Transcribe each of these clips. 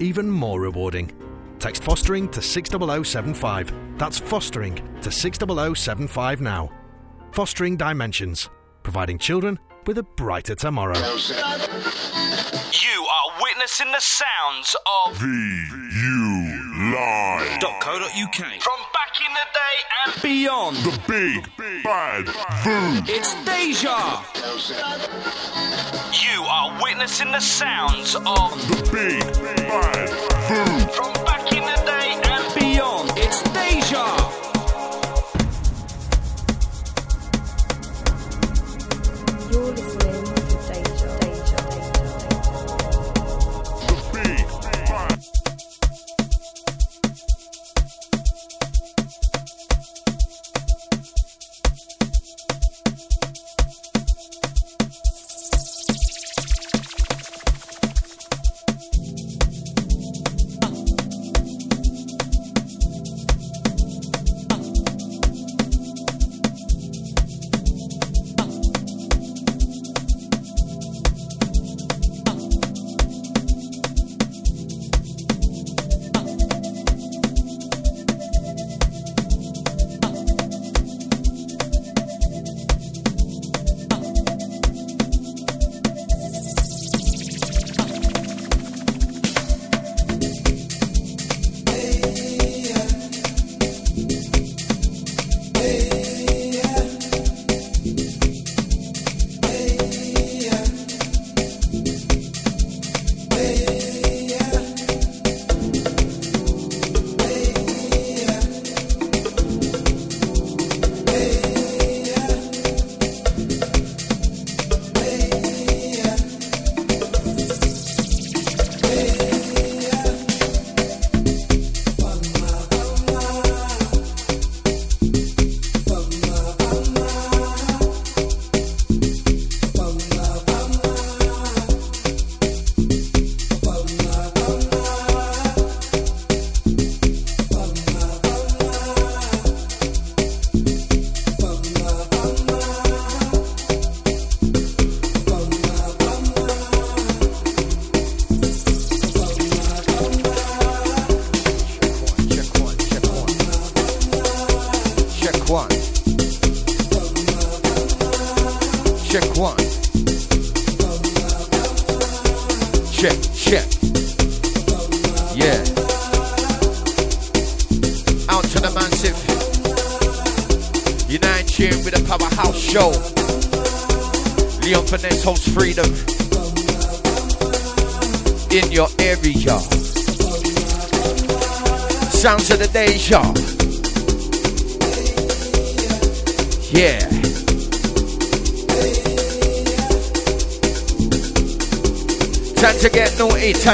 even more rewarding. Text fostering to 60075. That's fostering to 60075 now. Fostering Dimensions, providing children with a brighter tomorrow. You are witnessing the sounds of VU Live. .co.uk from back in the day and beyond. The big bad Voo. It's Deja. You are witnessing the sounds of The big bad Voo. from back in the day and beyond. It's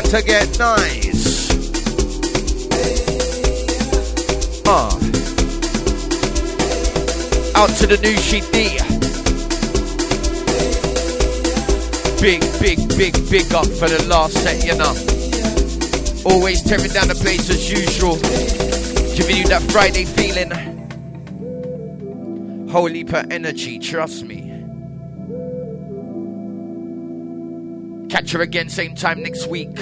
to get nice. Uh. Out to the new CD. Big, big, big, big up for the last set, you know. Always tearing down the place as usual. Giving you that Friday feeling. Holy per energy, trust me. Catch her again, same time next week.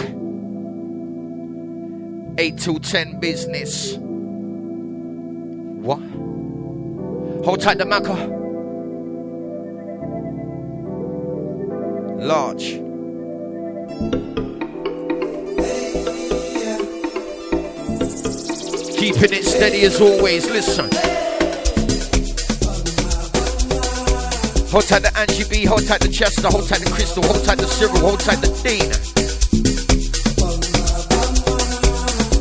8 till 10 business. What? Hold tight the maca. Large. Keeping it steady as always, listen. Hold tight the Angie B, hold tight the Chester, hold tight the Crystal, hold tight the Cyril, hold tight the Dean.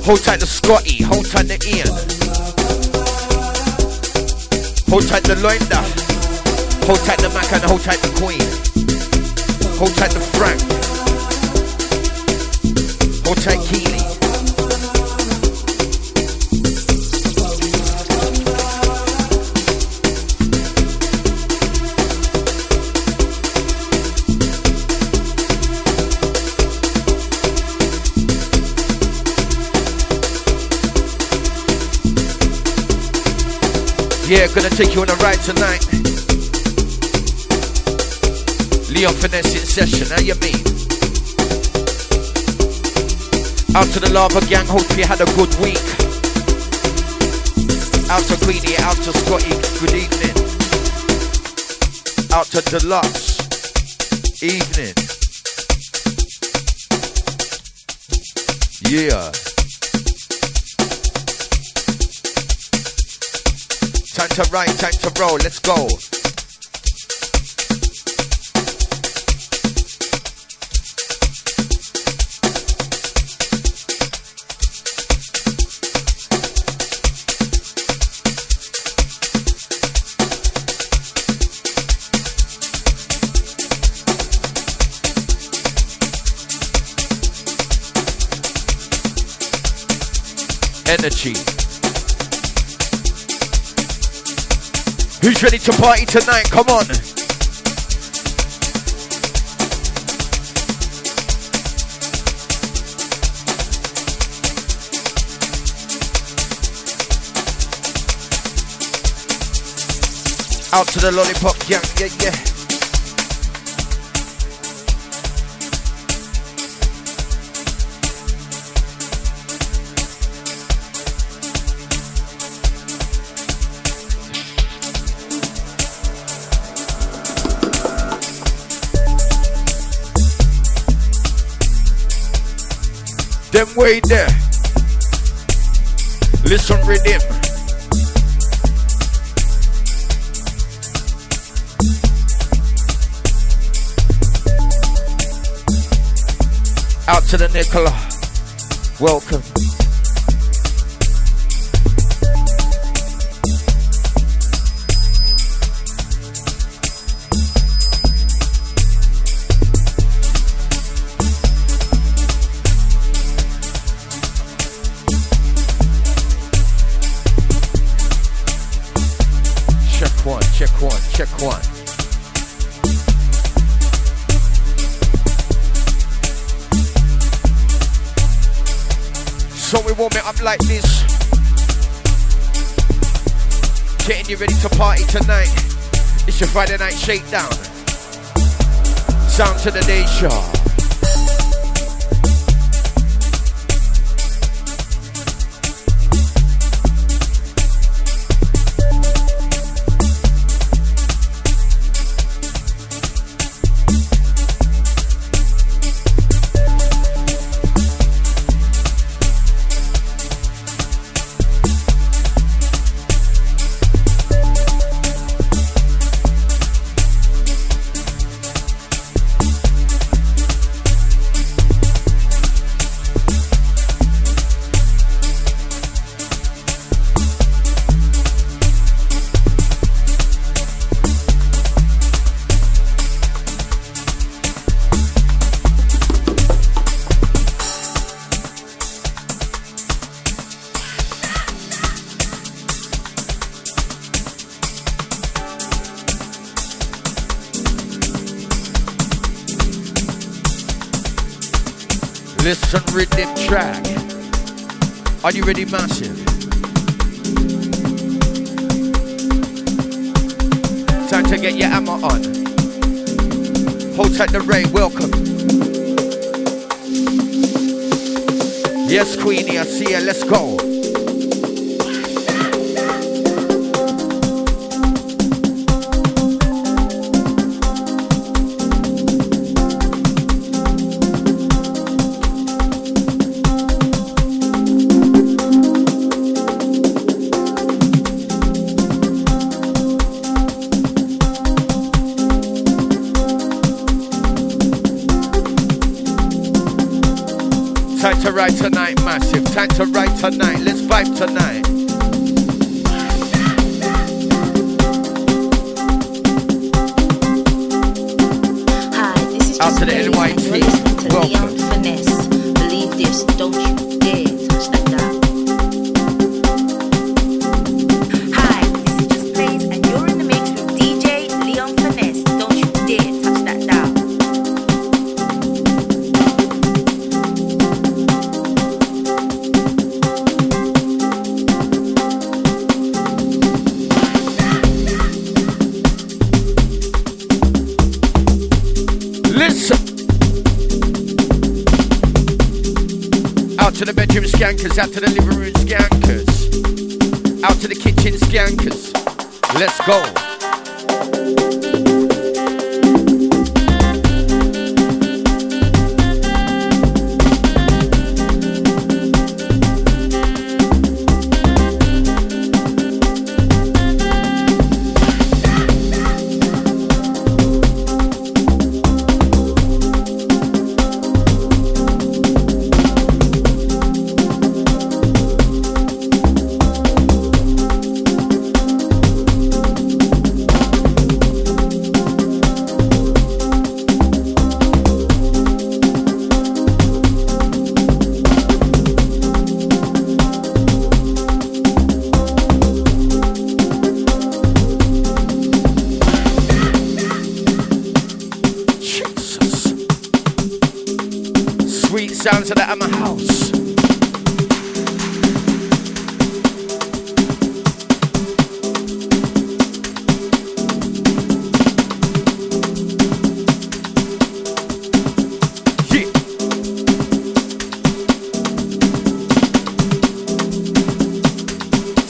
Hold tight the Scotty, hold tight the Ian. Hold tight the Loinda. Hold tight the Mac and hold tight the Queen. Hold tight the Frank. Hold tight Keely. Yeah, gonna take you on a ride tonight. Leon Finesse in session, how you mean? Out to the Lava Gang, hope you had a good week. Out to Queenie, out to Scotty, good evening. Out to Deluxe, evening. Yeah. To write, time to roll, let's go. Energy. Who's ready to party tonight? Come on. Out to the lollipop gang, yeah, yeah. Them way there. Listen rhythm. Out to the Nicola. Welcome. Friday night shakedown. Sound to the nation. Listen Are you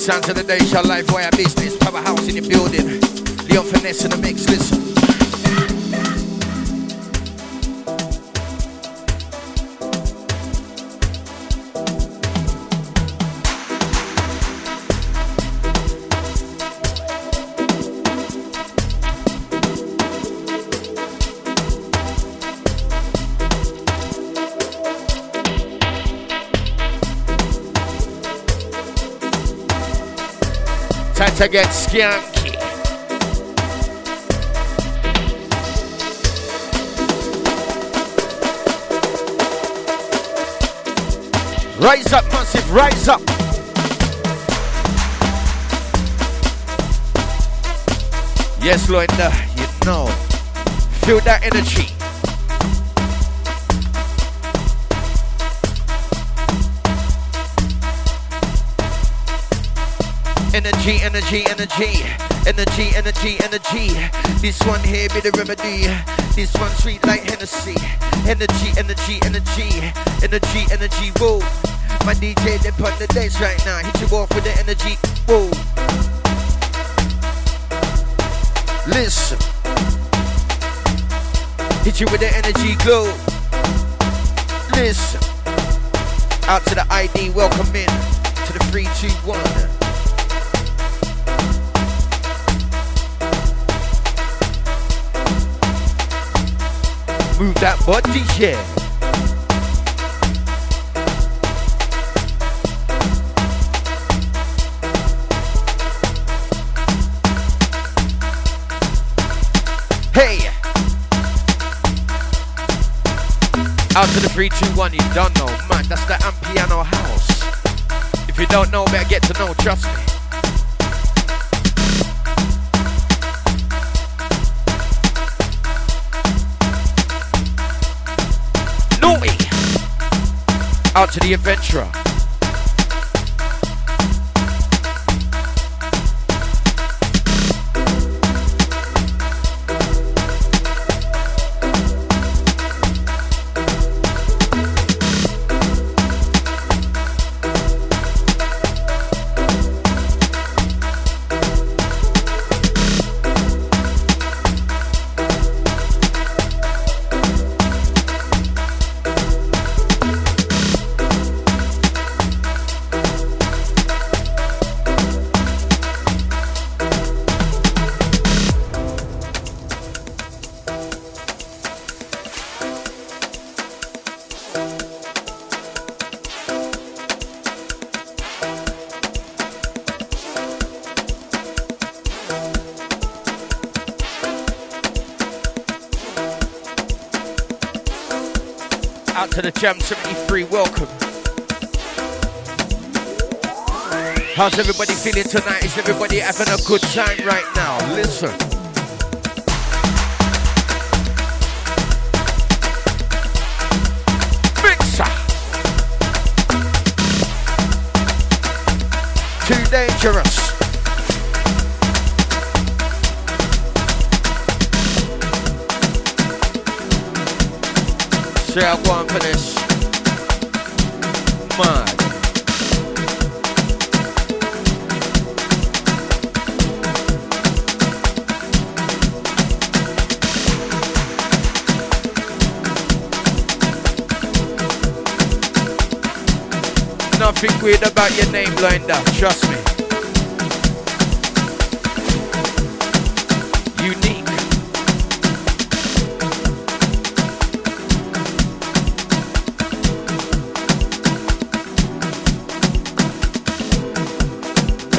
Sounds of the day, Deja Life Wire Business Powerhouse in the building. Leon Finesse in the mix, listen. To get skanky. Rise up, massive, rise up. Yes, Loinda, you know. Feel that energy. Energy, energy, energy, energy, energy, energy. This one here be the remedy. This one sweet like Hennessy. Energy, energy, energy, energy, energy. Whoa, my DJ they on the days right now. Hit you off with the energy. Whoa, listen. Hit you with the energy glow. Listen. Out to the ID, welcome in to the 321. Move that body, yeah. Hey! Out to the 321, you don't know, man. That's the Amapiano house. If you don't know, better get to know, trust me. Out to the adventurer. The Jam 73, welcome. How's everybody feeling tonight? Is everybody having a good time right now? Listen. Mixer. Too dangerous. Say I go for this. Mad. Nothing weird about your name, Linda. Trust me.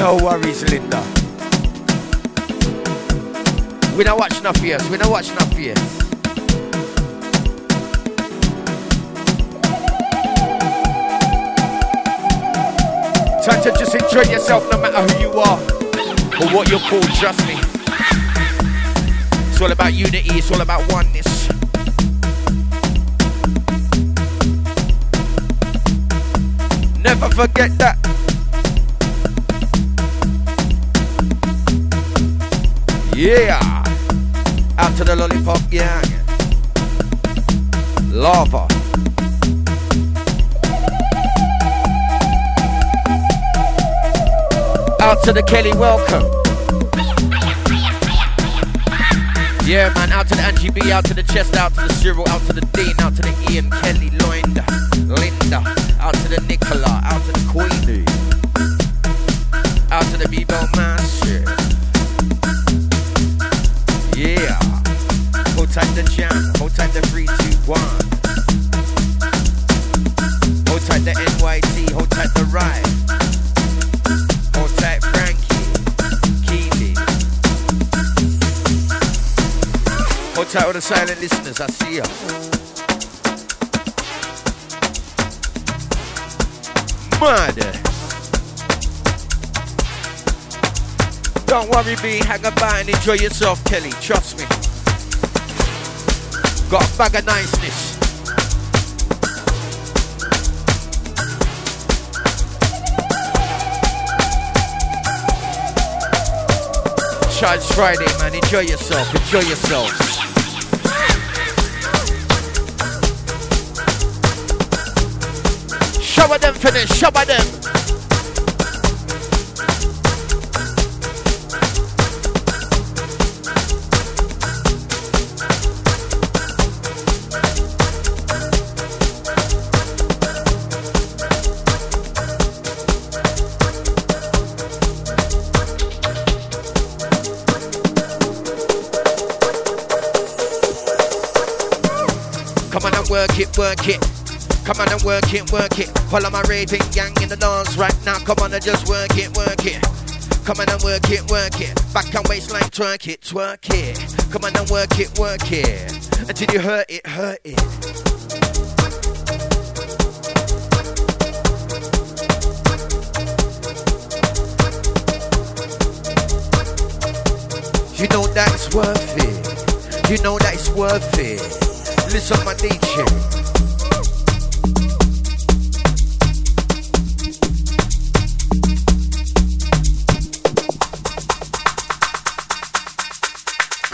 No worries, Linda. We don't watch enough years. We don't watch enough years. Time to just enjoy yourself no matter who you are or what you're called, trust me. It's all about unity, it's all about oneness. Never forget that. Yeah. Out to the lollipop gang. Lava. Out to the Kelly, welcome. Yeah, man, out to the Angie B, out to the Chest, out to the Cyril, out to the Dean, out to the Ian, Kelly, Linda, Linda, silent listeners, I see ya. Mad. Don't worry, be hang about and enjoy yourself, Kelly. Trust me. Got a bag of niceness. Charge Friday, man. Enjoy yourself. Enjoy yourself. Finish. Shower them. Come on work it, work it. Come on and work it, work it. All of my raving gang in the dance right now. Come on and just work it, work it. Come on and work it, work it. Back and waistline, twerk it, twerk it. Come on and work it, work it. Until you hurt it, hurt it. You know that's worth it. You know that it's worth it. Listen, my DJ.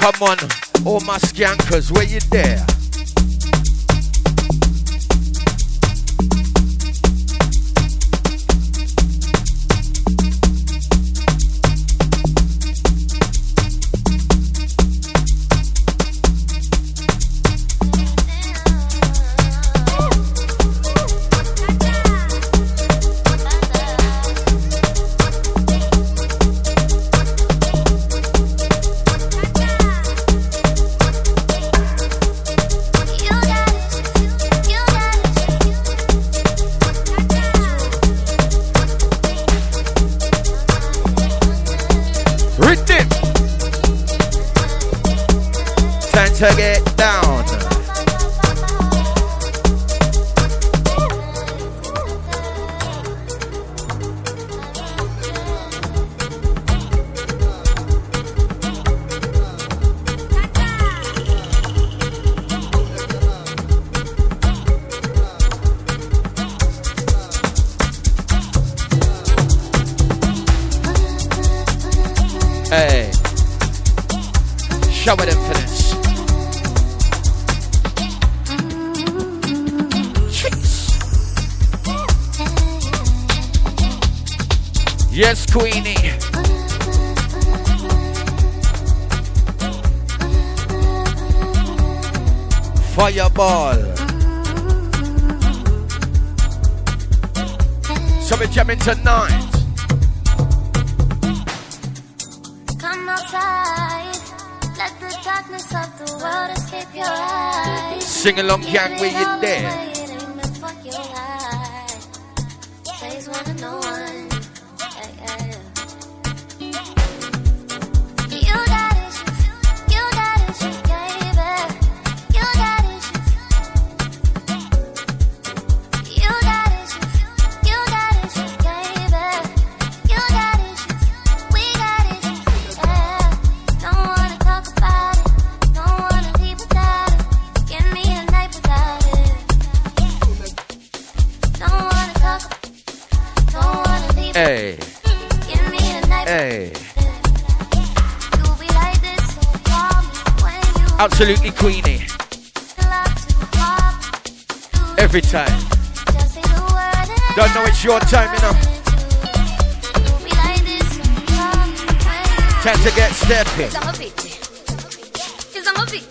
Come on, all my skankers, where you there? Long jack where you there?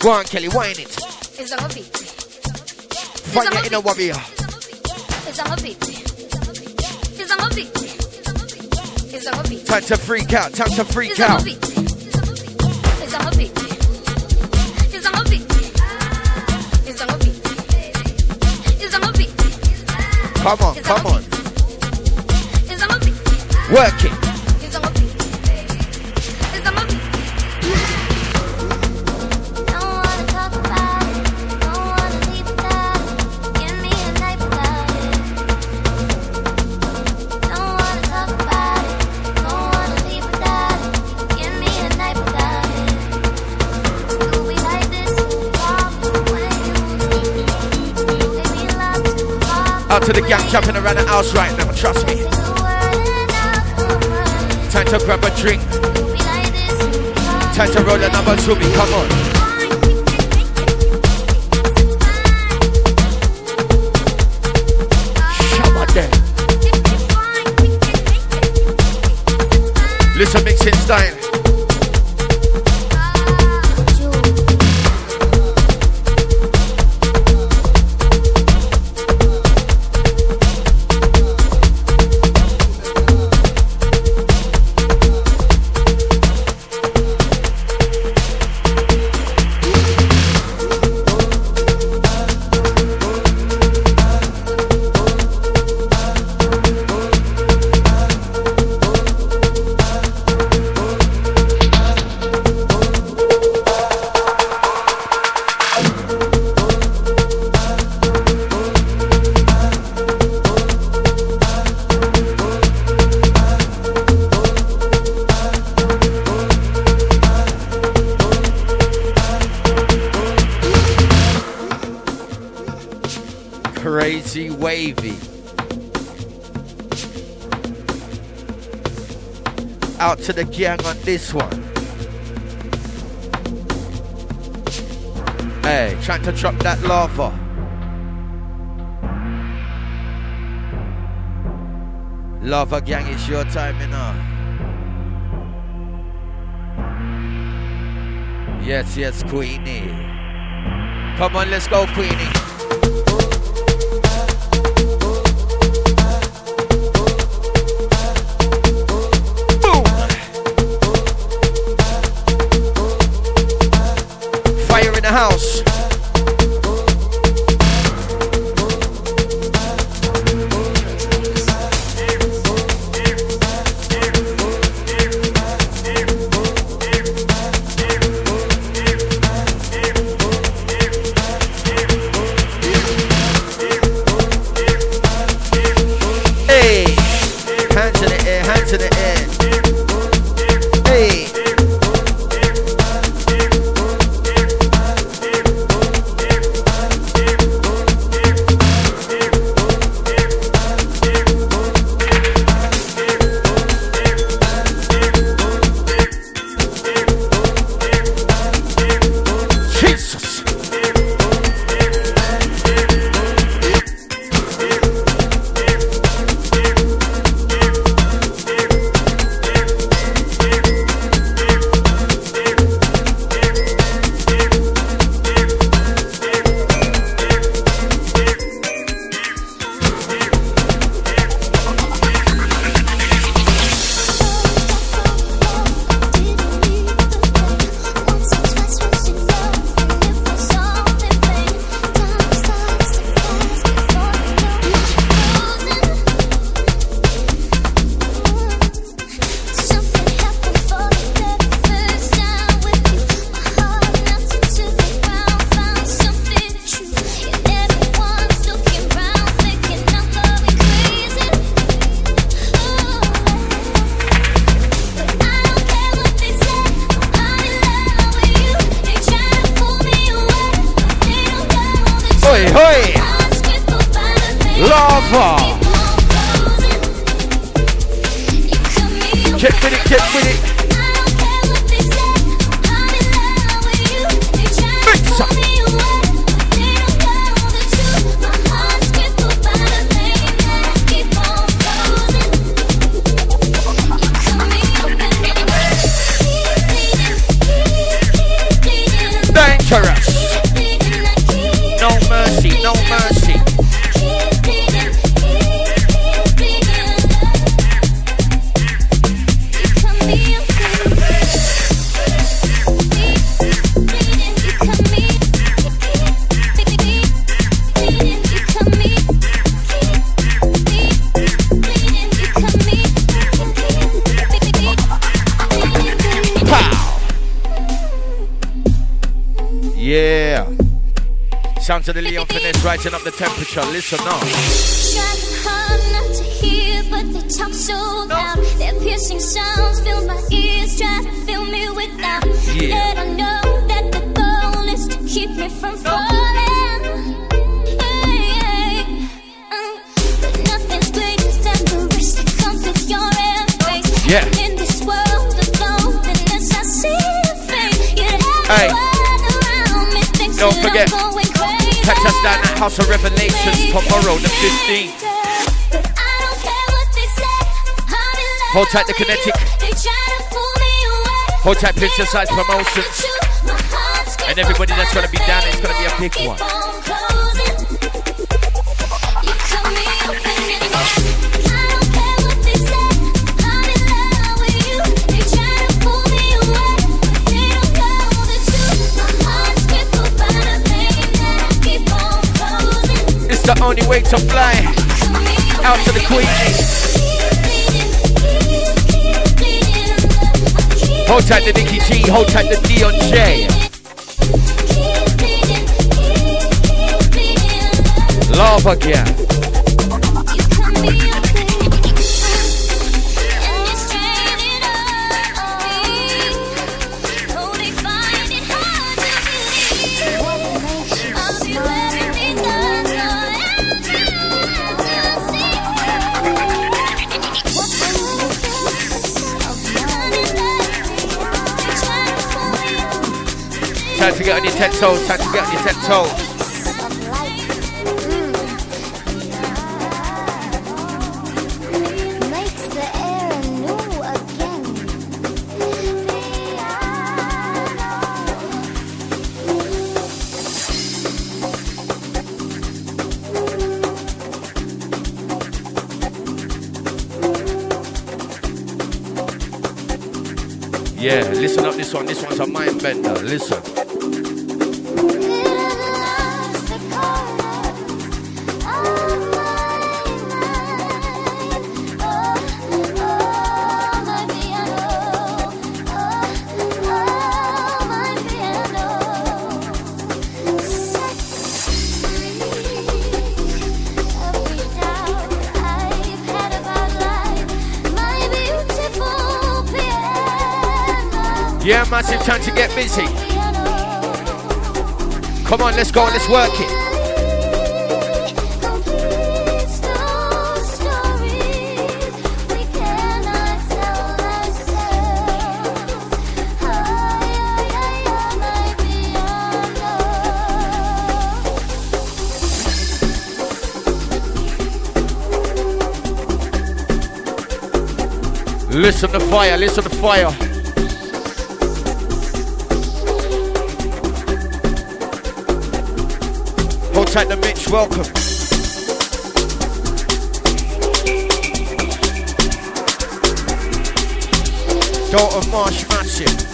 Go on, Kelly, whine it. It's a hobby. Find your inner warrior. It's a hobby. It's a hobby. It's a hobby. Time to freak out. Time to freak it's out. It's a hobby. It's a hobby. It's a hobby. It's a hobby. Come on, come on. Work it. gang jumping around the house right now, trust me. Time to grab a drink. Time to roll the numbers, two, come on. Listen, mixing style. to the gang on this one. Hey, trying to drop that lava. Lava gang, it's your time, you know. Yes, yes, Queenie. Come on, let's go, Queenie. house. Get with it, get with it. Mix up. Of the Leon Finesse rising up the temperature. Listen now. Trying hard not to hear, but they talk so loud. Their piercing sounds fill my ears, trying to fill me with doubt. Yeah. And I know that the goal is to keep me from falling. Hey, hey, but nothing's greater than the risk that comes with your embrace. Yeah. In this world of loneliness, I see your face. You're Hey. around me, things Don't forget, I'm going crazy. Catch us down at House of Revelations tomorrow, the 15th. Hold tight the kinetic. Hold tight Princess Size Promotions. And everybody that's gonna be down, it's gonna be a big one. The only way to fly out to the queen. Hold tight the Nicky G, hold tight the Dion J. Love again. Time to get on your ten toes, time to get on your ten toes. Makes the air new again. Yeah, listen up this one. This one's a mind bender. Listen. Come on, let's go, let's work it. Listen to fire, listen to fire. Tight the Mitch, welcome. Dalton Marsh Massive.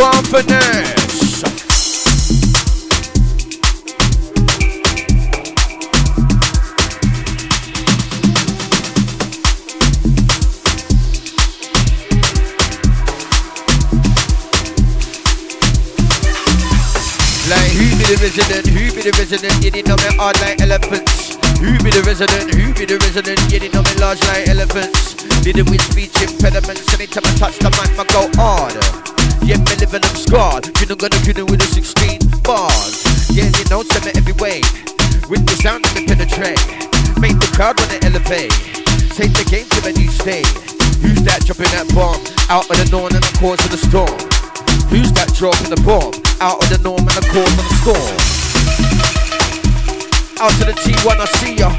Finesse. Like who be the resident? Who be the resident? You didn't know me hard like elephants. Who be the resident? Who be the resident? You didn't know me large like elephants. Didn't with speech impediments. Anytime I touch the mic, I go. Yeah, me living them scarred. You don't gonna kill with a 16 bars. Yeah, you know, send me every way. With the sound of me penetrate. Make the crowd wanna elevate. Take the game to a new state. Who's that dropping that bomb? Out of the norm and the cause of the storm. Who's that dropping the bomb? Out of the norm and the cause of the storm. Out to the T1, I see ya.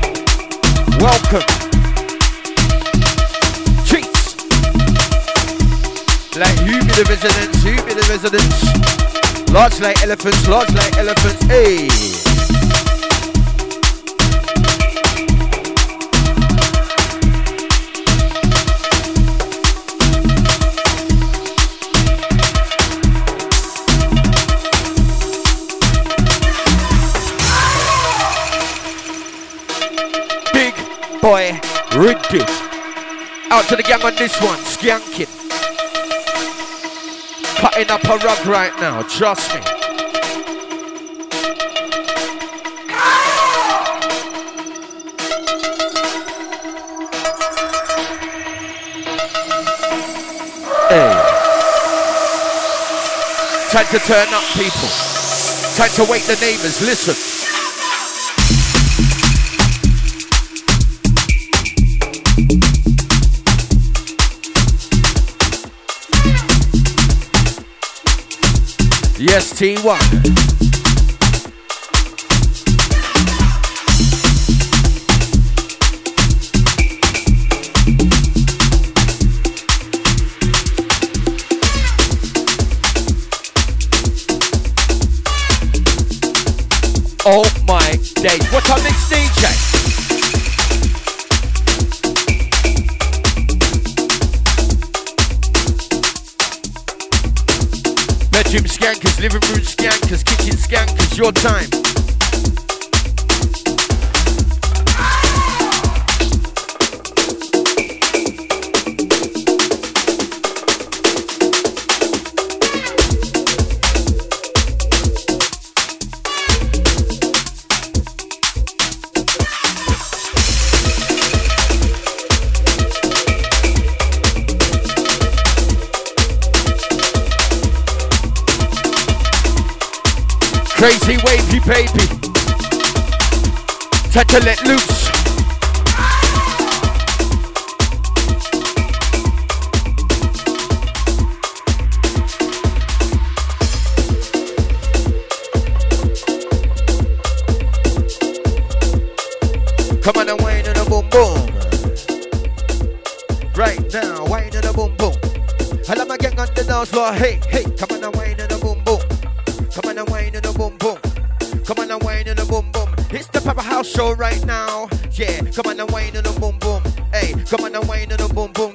Welcome. Like who be the residents? Be the residents? Large like elephants, large like elephants. Hey. Big boy Ricky. Out to the gang on this one, skanking. Cutting up a rug right now, trust me. Hey. Time to turn up, people. Time to wake the neighbors, listen. Yes, T1. Oh my days. What's our next DJ? Bedroom skankers, living room skankers, kitchen skankers, your time. Crazy wavy baby. Time to let loose. Come on and wine and a boom boom. Right now, wine and a boom boom. I love my gang on the dance floor. Hey, hey, come Show right now. Yeah, come on and wine and a boom boom. Hey, come on and wine and a boom boom.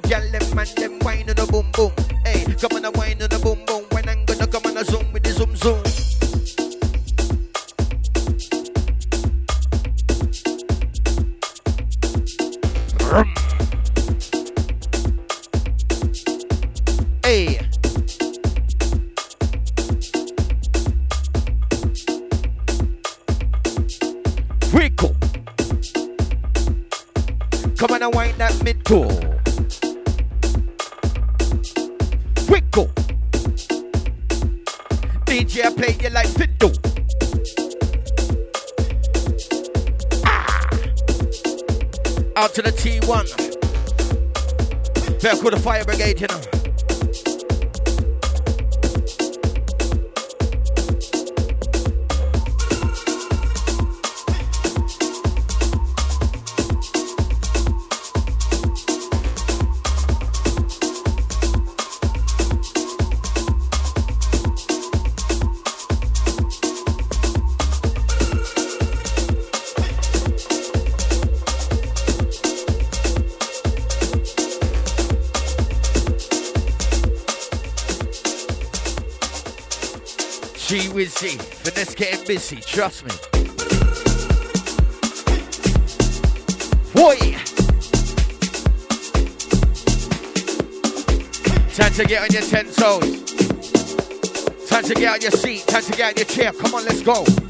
Busy, trust me. Boy! Time to get on your ten toes. Time to get on your seat. Time to get on your chair. Come on, let's go.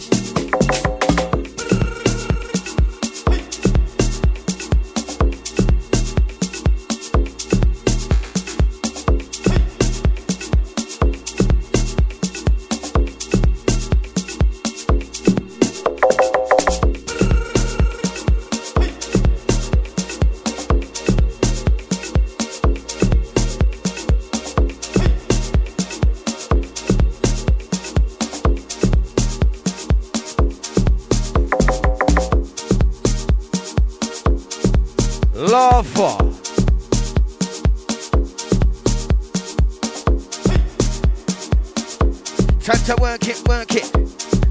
Time to work it, work it.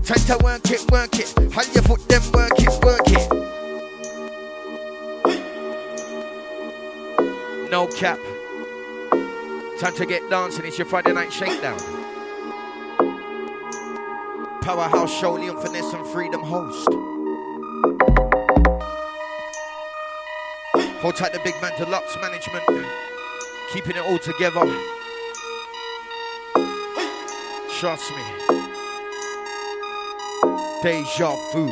Time to work it, work it. Hand your foot, then work it, work it. No cap. Time to get dancing. It's your Friday night shakedown. Powerhouse show, Leon Finesse and 3Dom host. Hold tight the big man deluxe management. Keeping it all together. Trust me. Deja vu.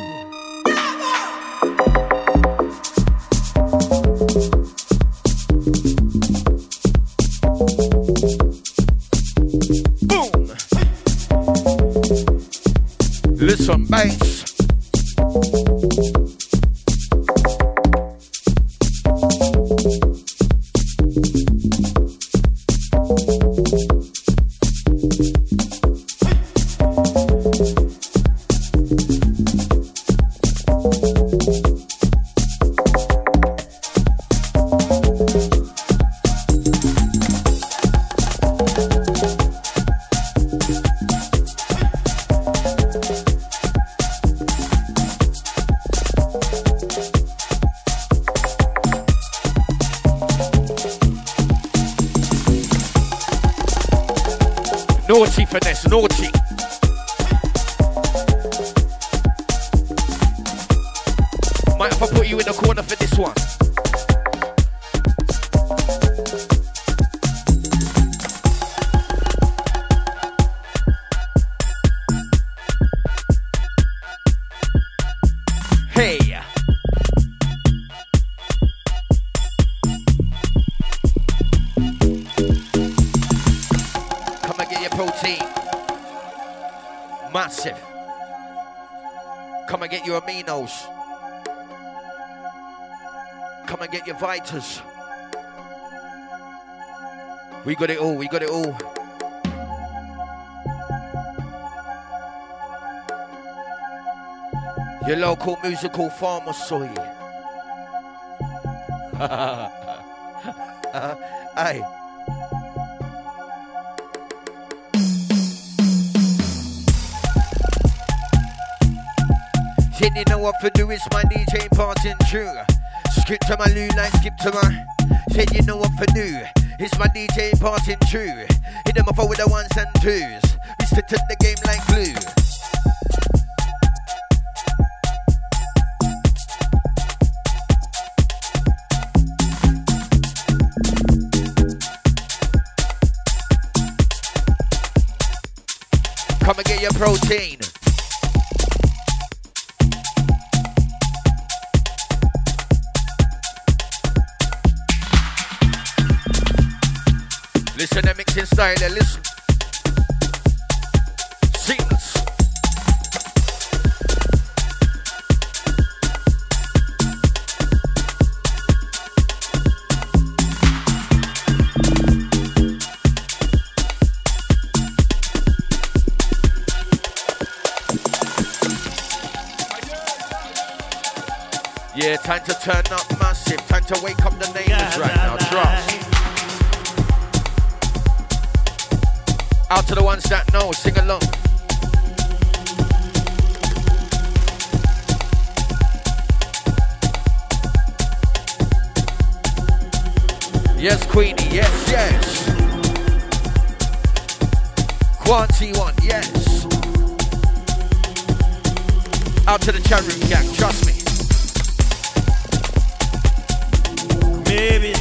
Vitas. We got it all, we got it all. Your local musical pharmacy. Hey. Said you know what to do, it's my DJ parting true. Skip to my loo like skip to my. Said you know what for do, it's my DJ parting true. Hit them up with the ones and twos. We stick to the game like glue. Come and get your protein. Listen. Yeah, time to turn up massive. Time to wake up the neighbors Out to the ones that know, sing along. Yes, Queenie, yes, yes. Quanti one, yes. Out to the chat room gang, trust me. Maybe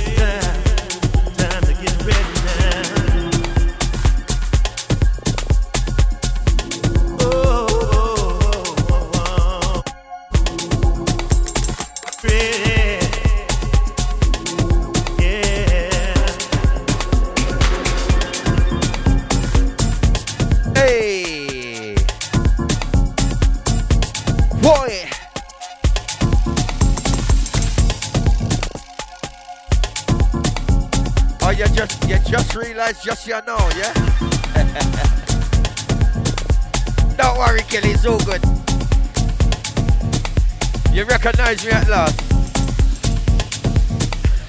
just you know, yeah. Don't worry, Kelly, it's all good. You recognize me at last.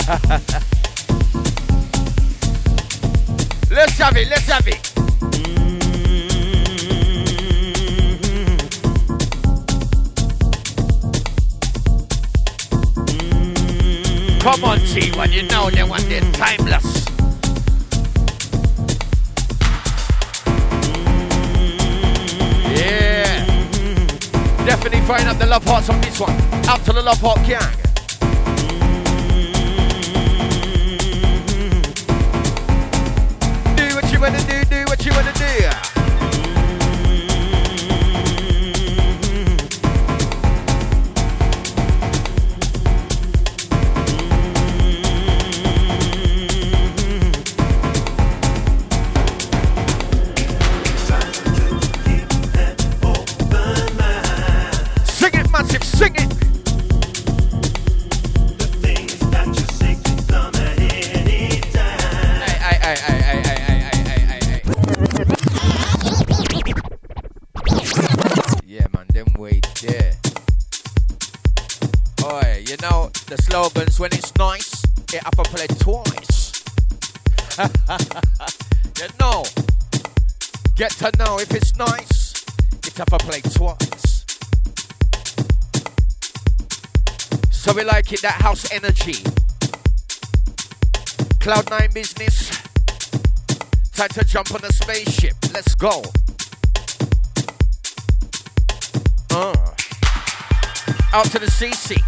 let's have it, let's have it. Come on, T1, you know they want they're timeless. Love hearts on this one. Out to the love heart gang. House energy. Cloud9 business. Time to jump on a spaceship. Let's go. Uh. Out to the CC.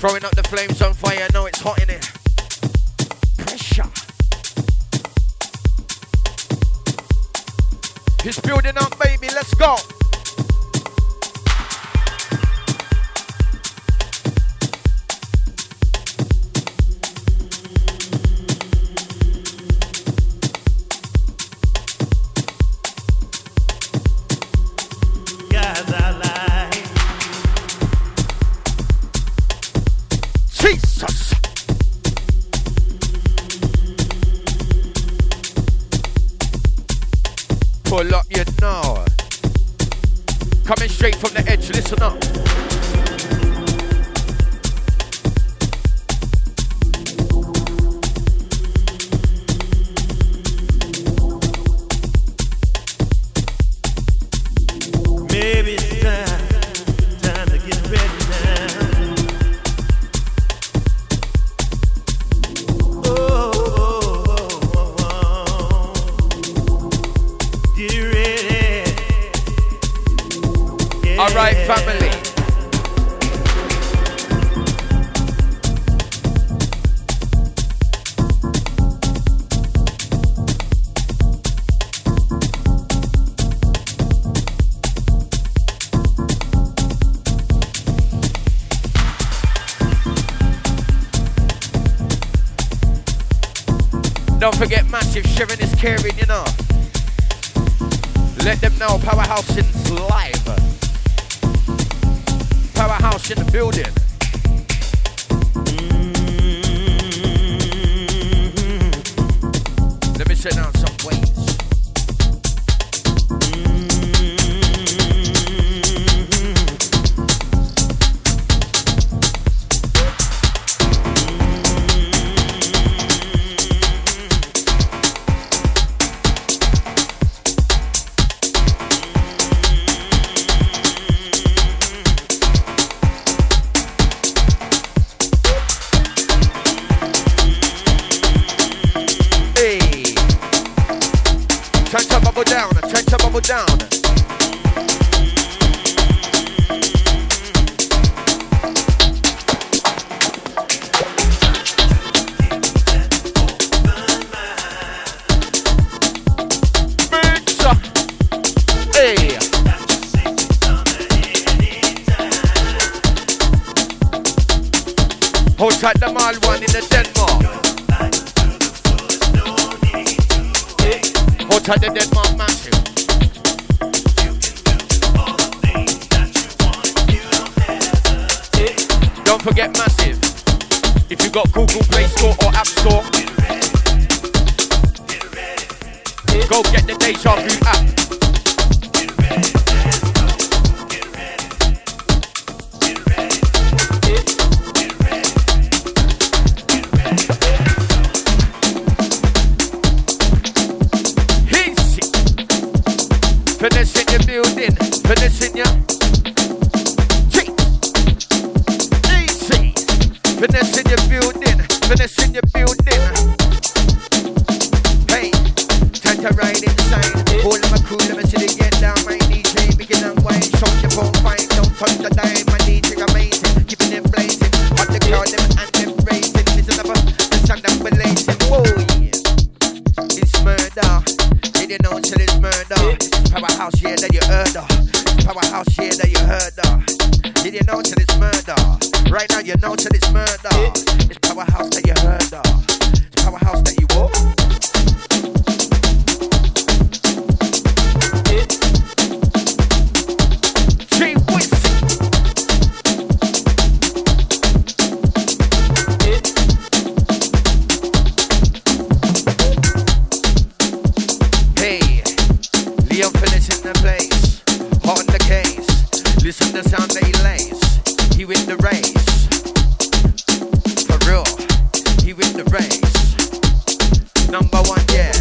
Throwing up the flames on fire. I know it's hot in here. Pressure. It's building up, baby. Let's go. Don't forget massive sharing is caring, you know. Let them know Powerhouse is Listen the sound that he lays. He win the race. For real. He win the race. Number one, yeah.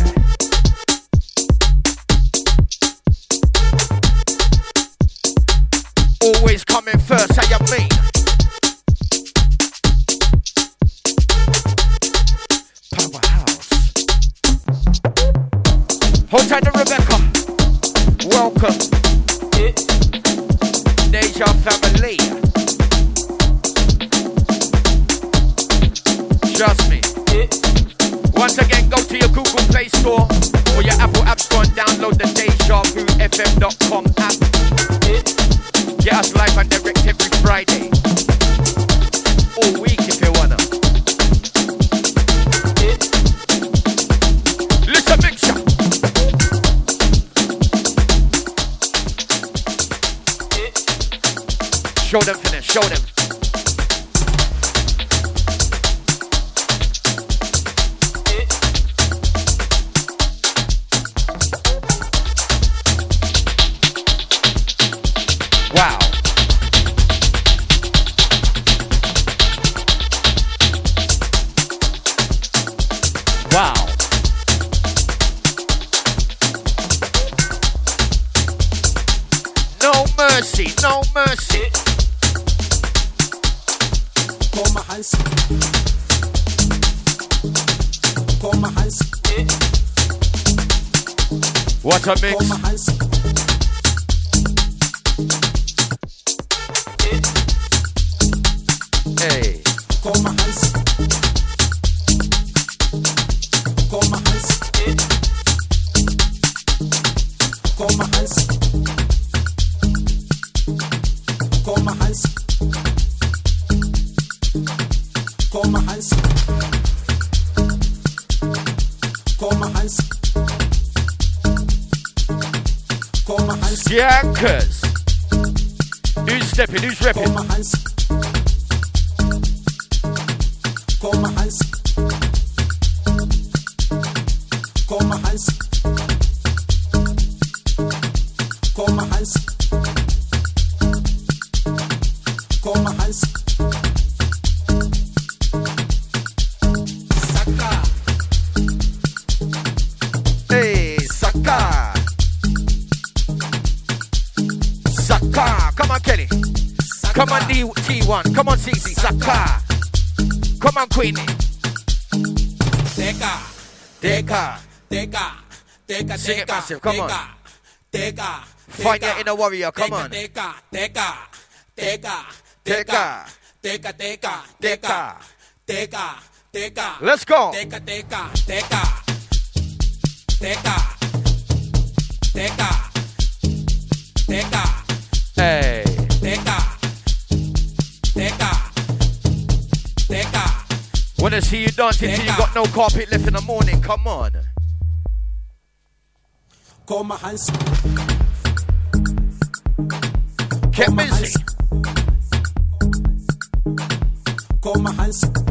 always coming first, how you mean? before. to mix. massive. Come on. Tega, Find your inner warrior. Come on. Tega, tega, tega, tega, tega, tega, tega, tega, tega. Let's go. Tega, tega, tega, tega, tega, tega. Hey. Tega, tega, tega. When I see you dancing till you got no carpet left in the morning, come on. Come and see. Get busy. Come and see.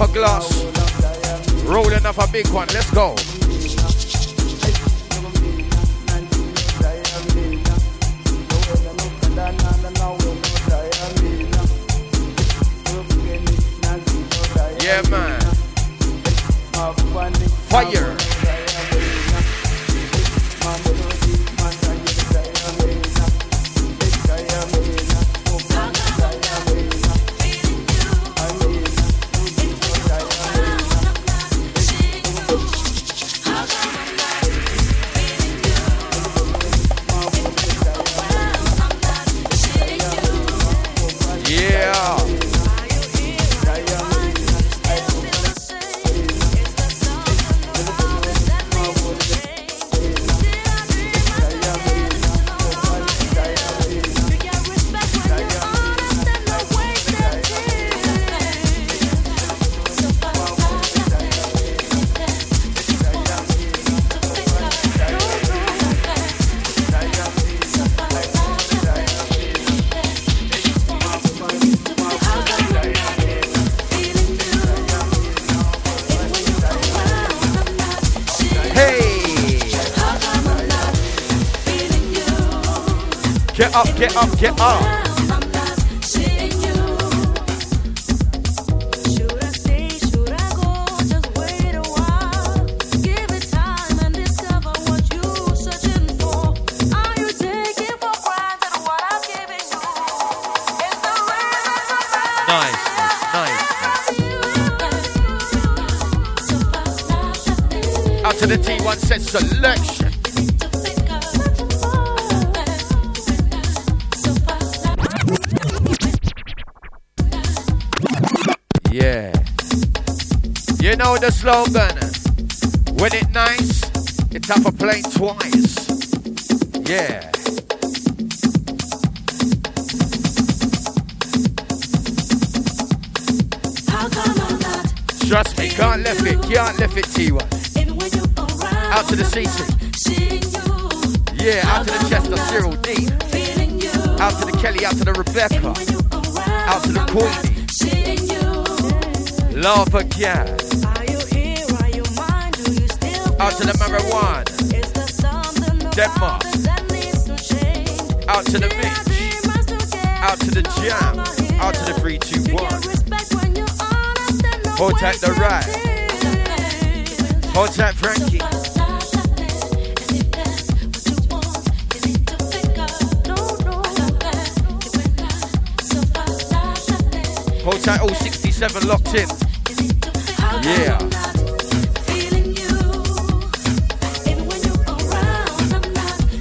off a glass. Rolling off a big one. Let's go. Trust me, can't left it, can't left it T1. Out to the CC. Yeah, out to the Chester, Cyril D. Out to the Kelly, out to the Rebecca. Out to the Queenie. Love again. Out to the marijuana. Denmark. Out to the Mitch. Out to the Jam. Out to the 321. Hold tight the right. Hold tight Frankie. Hold tight all 67 locked in. Yeah.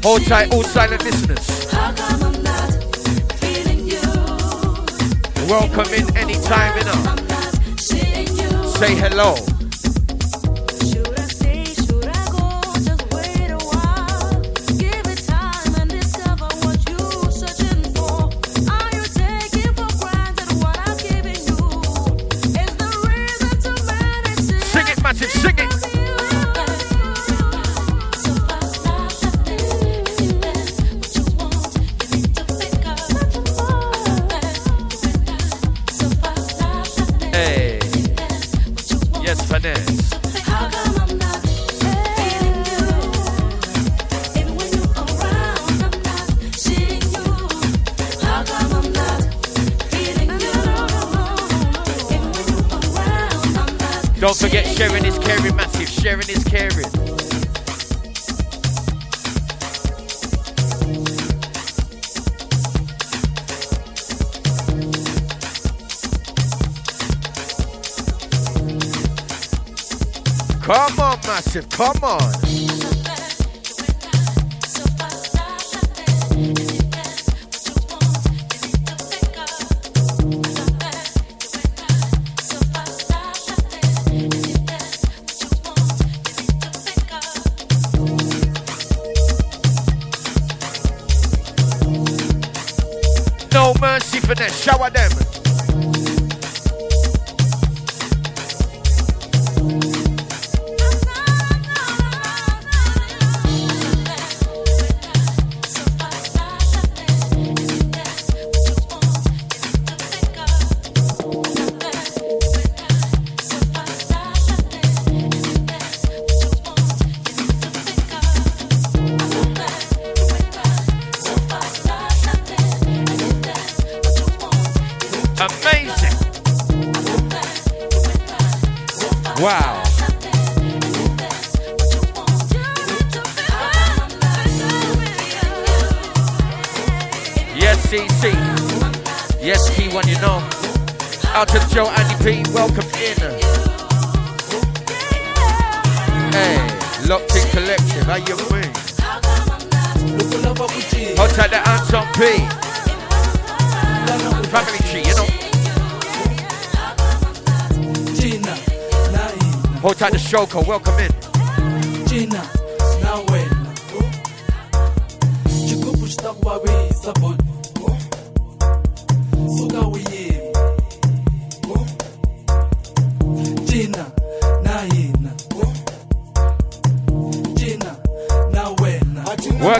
Hold tight, all silent listeners. Welcome in anytime, you know say hello. Sharing is caring, massive. Sharing is caring. Come on, massive. Come on.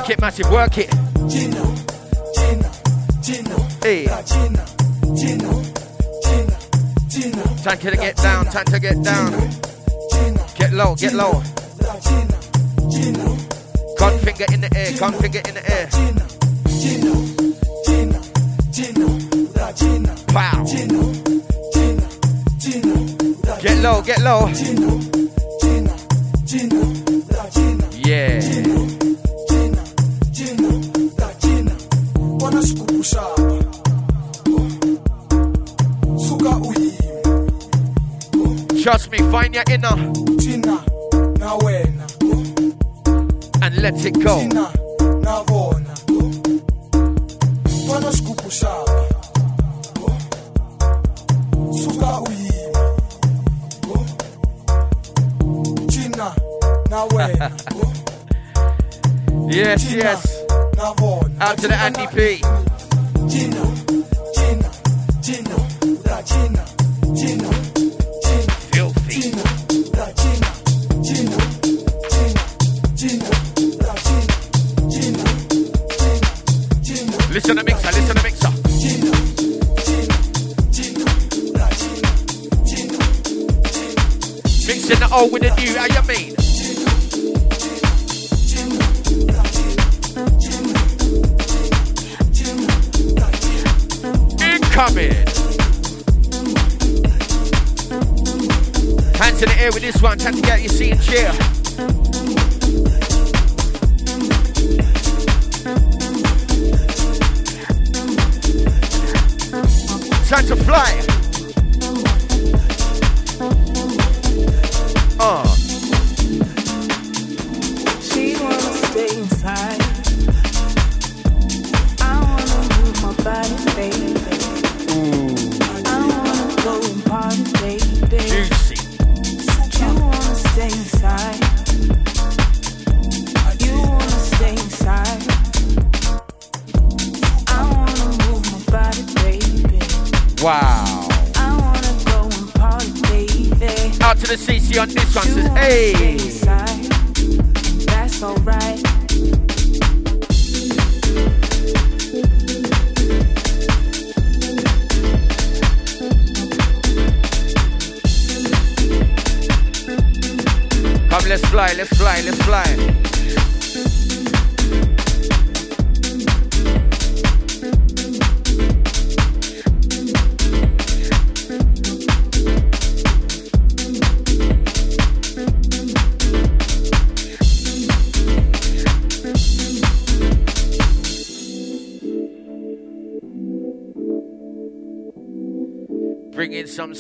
Work it, massive, work it. Gino, Gino, Gina, hey. Gino, Gino, Gino, Gina. Time to get down, time to get down. Get low, get low. Gino, finger in the air, gun finger in the air. Gino. Get low, get low. Gino, Gino, Gino, Gino, Yeah. Trust me, find your inner. Tina, now when. And let it go. Tina, now on. Wana skupu shaba. Suka uyi. Tina, now when. Yes, yes. Out to the Andy P. Tina.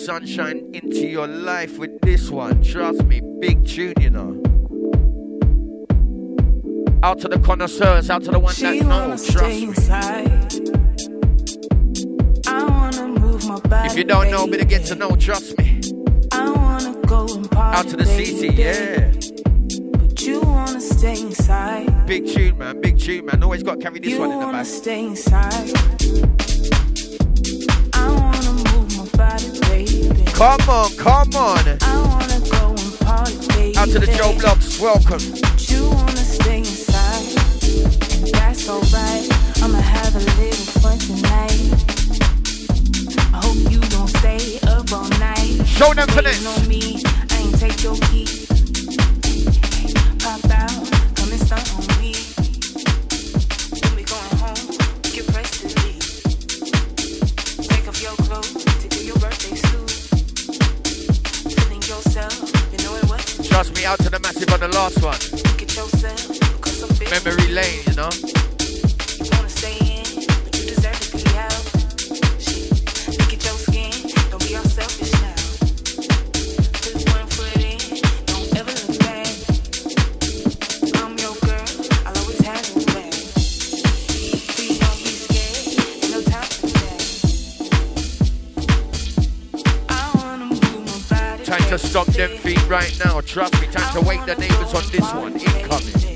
Sunshine into your life with this one. Trust me, big tune, you know. Out to the connoisseurs, out to the ones She that know. Trust me. I wanna move my body. If you don't know, better get to know. Trust me. I wanna go and party. Out to the CC, yeah. But you wanna stay inside. Big tune, man. Big tune, man. Always got to carry this you one in the back. stay inside. Come on, come on. I wanna go and party. Out to the Joe Blocks, welcome. You wanna stay inside. That's alright. I'ma have a little fun tonight. I hope you don't stay up all night. Show them finesse. on me. I ain't take your key. Pop out, come and stunt Trust me, out to the massive on the last one. Yourself, because I'm feeling Memory lane, you know. Stop them feet right now. Trust me, time to wake the neighbors on this one. Incoming.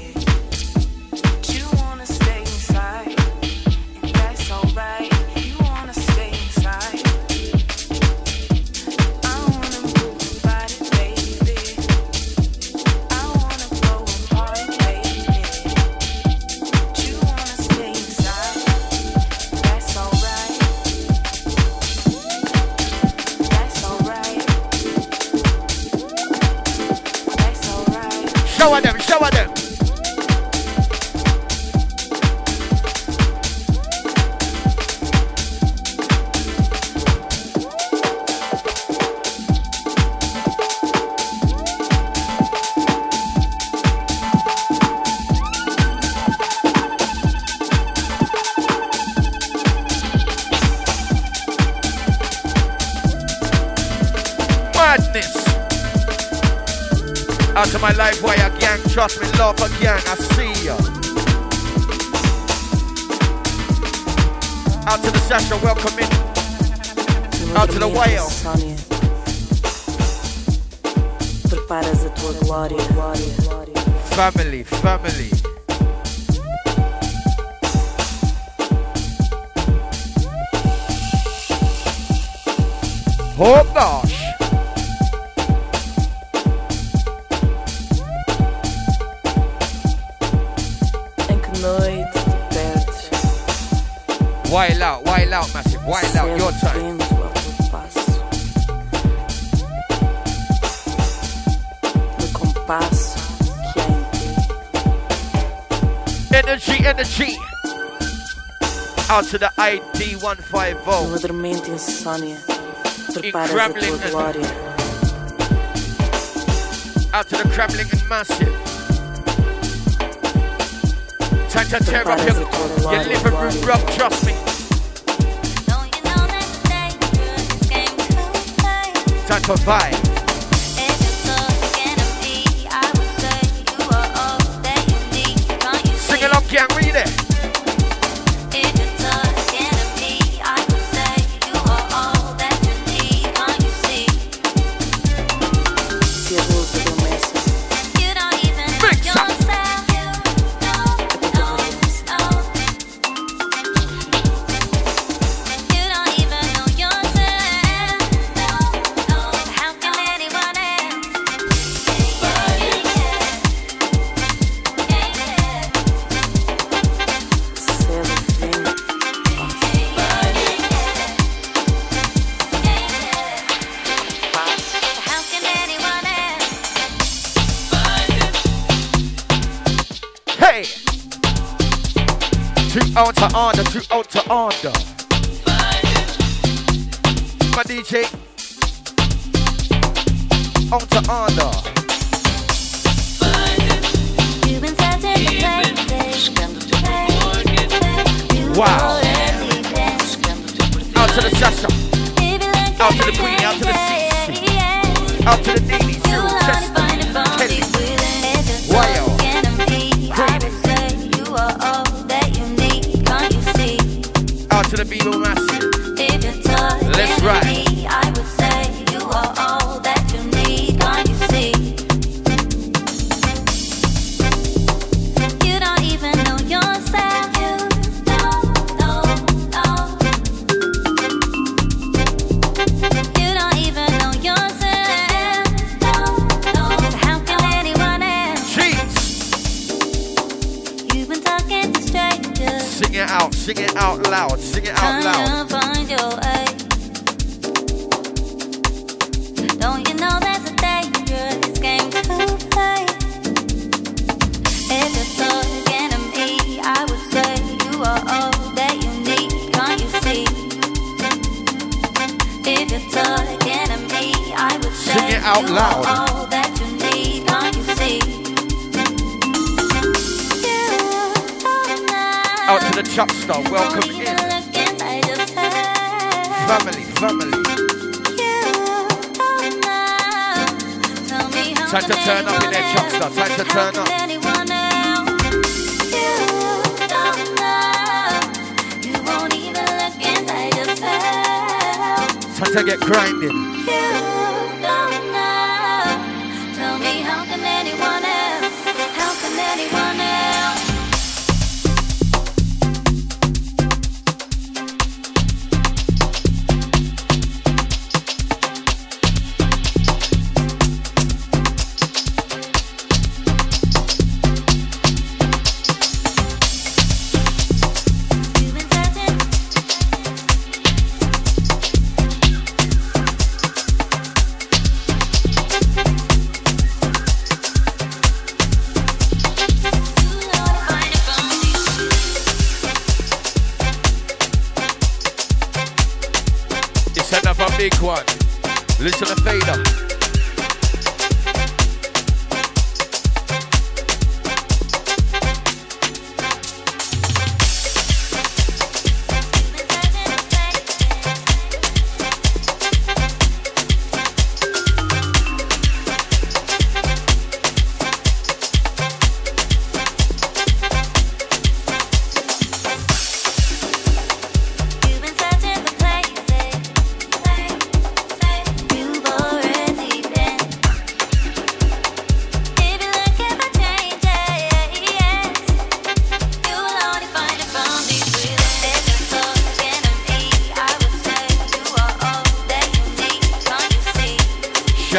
Family, to the ID 150. Numa dormente insônia. Preparas a Kremlin. tua glória. Out to the Kremlin and massive. Time to tear up your, your living room rug, trust me. Time to vibe. order. My DJ, on to order.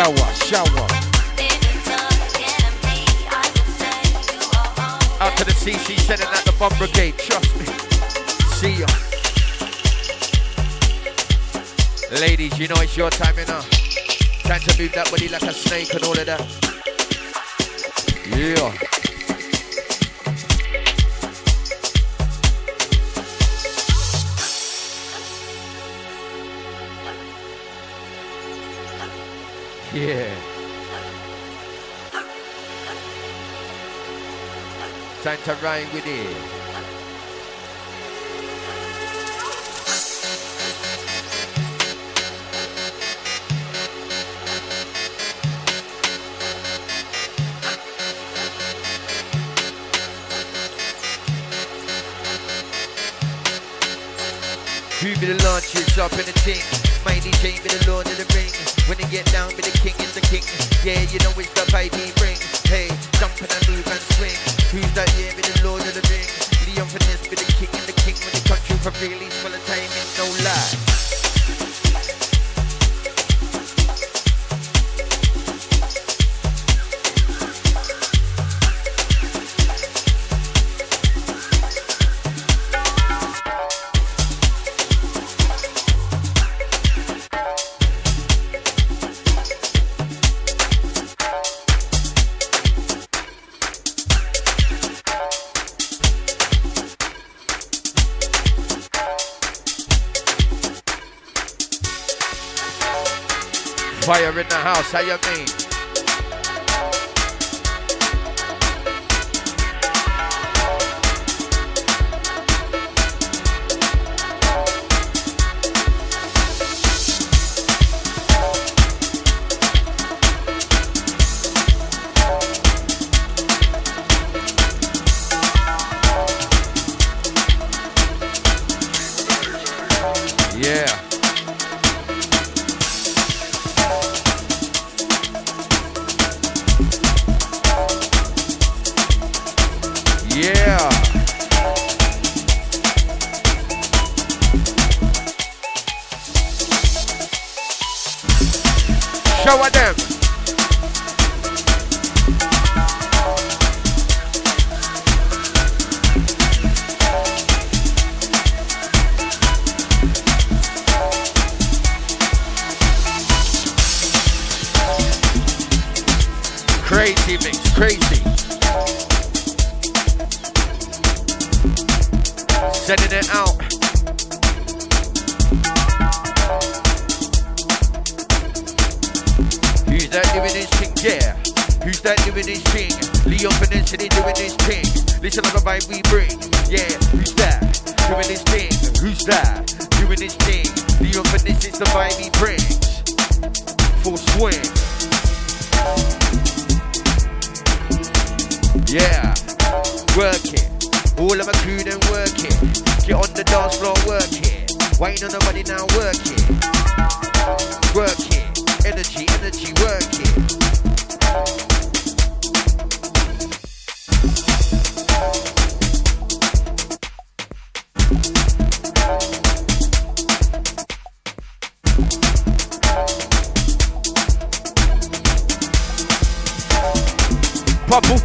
shower, shower. Out to the CC, sending out the bomb brigade. Trust me. See ya. Ladies, you know it's your time, you know. Time to move that body like a snake and all of that. Yeah. Yeah. Time to ride with it. Who be the launches up in the team? Mighty DJ be the lord of the rings. Get down with the king is the king. Yeah, you know it's the vibe he brings. Hey, jump and move and swing. Who's that? Yeah, with the Lord of the Rings, The infamous with the king and the king with the country for really full of time. No in the house. How you mean?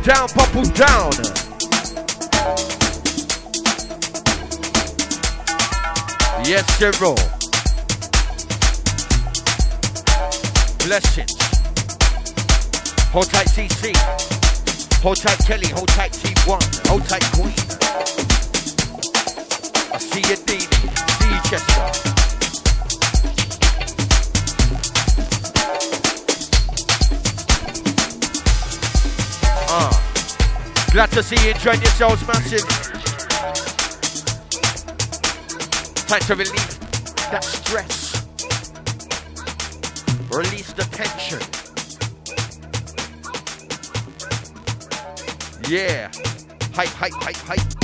down, purple, down. Yes, General. Blessings. Hold tight, CC. Hold tight, Kelly. Hold tight, T1. Hold tight, Queen. I see you, Dini. See you, Chester. Glad to see you enjoying yourselves massive. Time to relieve that stress. Release the tension. Yeah. Hype, hype, hype, hype.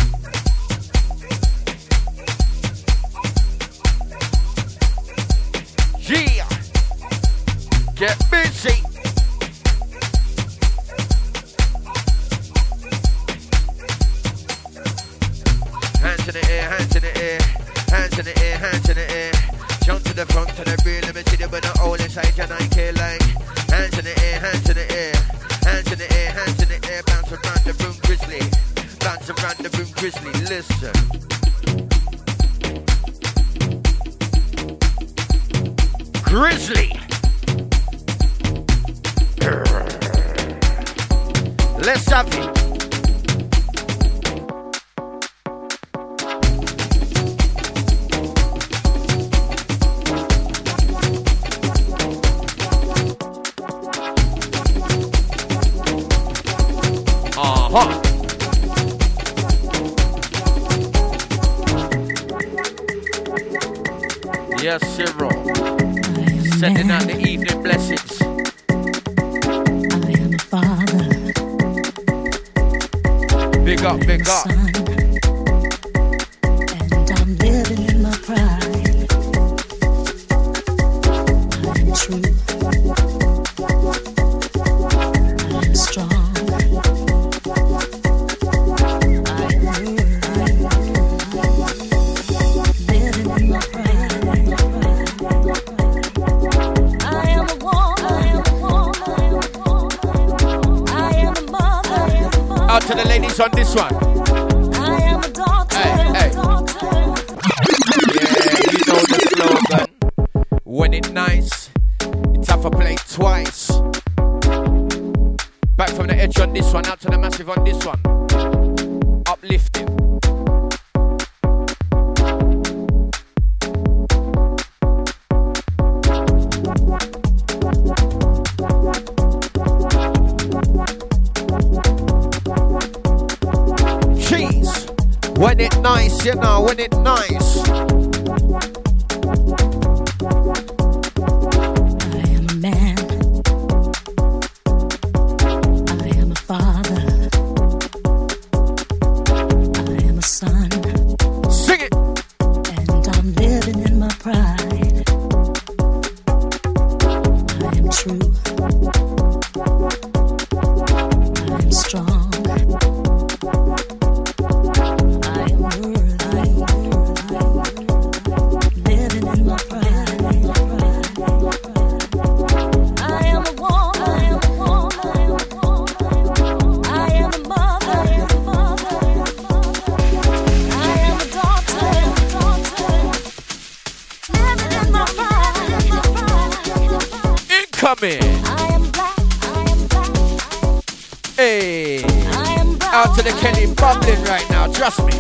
Out to the Kelly bubbling right now, trust me.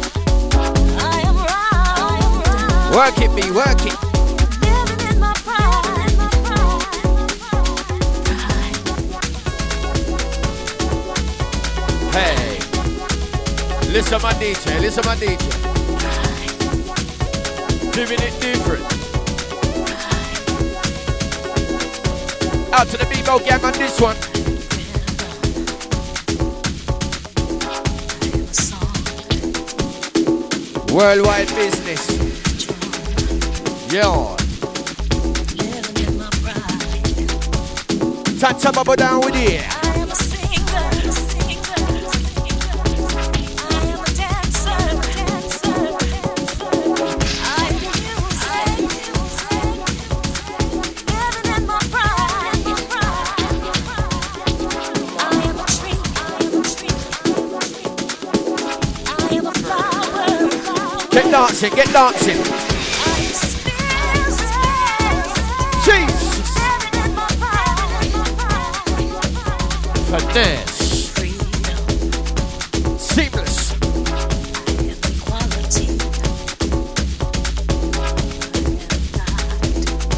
Work it, me, work it. Living Hey. Listen, my DJ, listen, my DJ. Doing it different. Out to the Bebo gang on this one. Worldwide business. Yo. Tata Bubba down with it. Get dancing, get dancing. Jesus. Finesse. Seamless.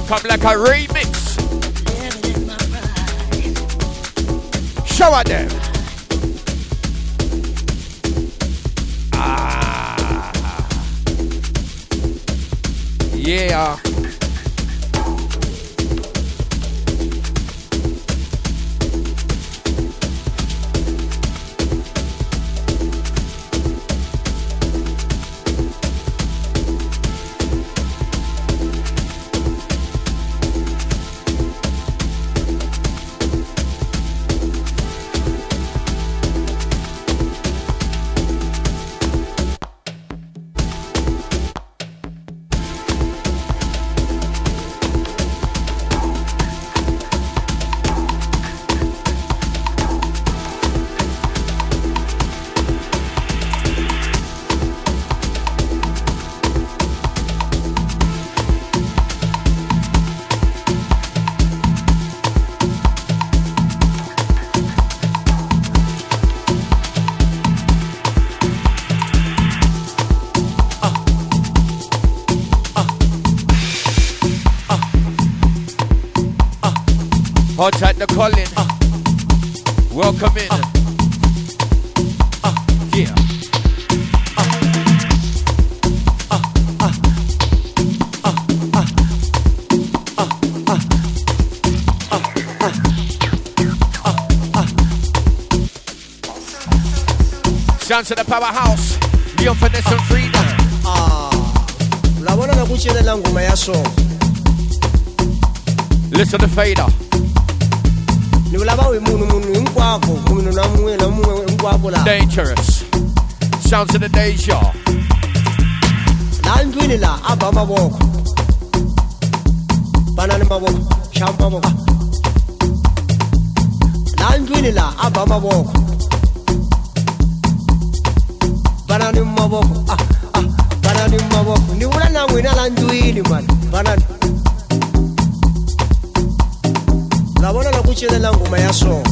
Come like a remix. Show them. Powerhouse. Leon Finesse and 3Dom. Ah. labona nakucelela ngoma ya so Listen to the Fader. ni vulava hi munhu munhu hinkwako munhu na mun'we na mun'we hinkwako laha Dangerous. Sounds to the Deja. laha banani mavoko ah, ah, banani mavoko ni vula na n'wina laha ndlwini mani banani lavona na ku celela ngoma ya swona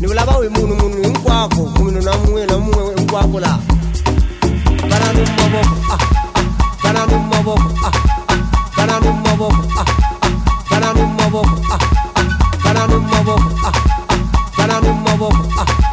ni vulava hi munhu munhu hinkwako munhu na mun'we na mun'we hinkwako laha banani mavoko ah, ah, banani mavoko ah, ah, banani mavoko ah, ah, banani mavoko ah, ah, banani mavoko ah, ah, ah, banani mavoko ah, ah,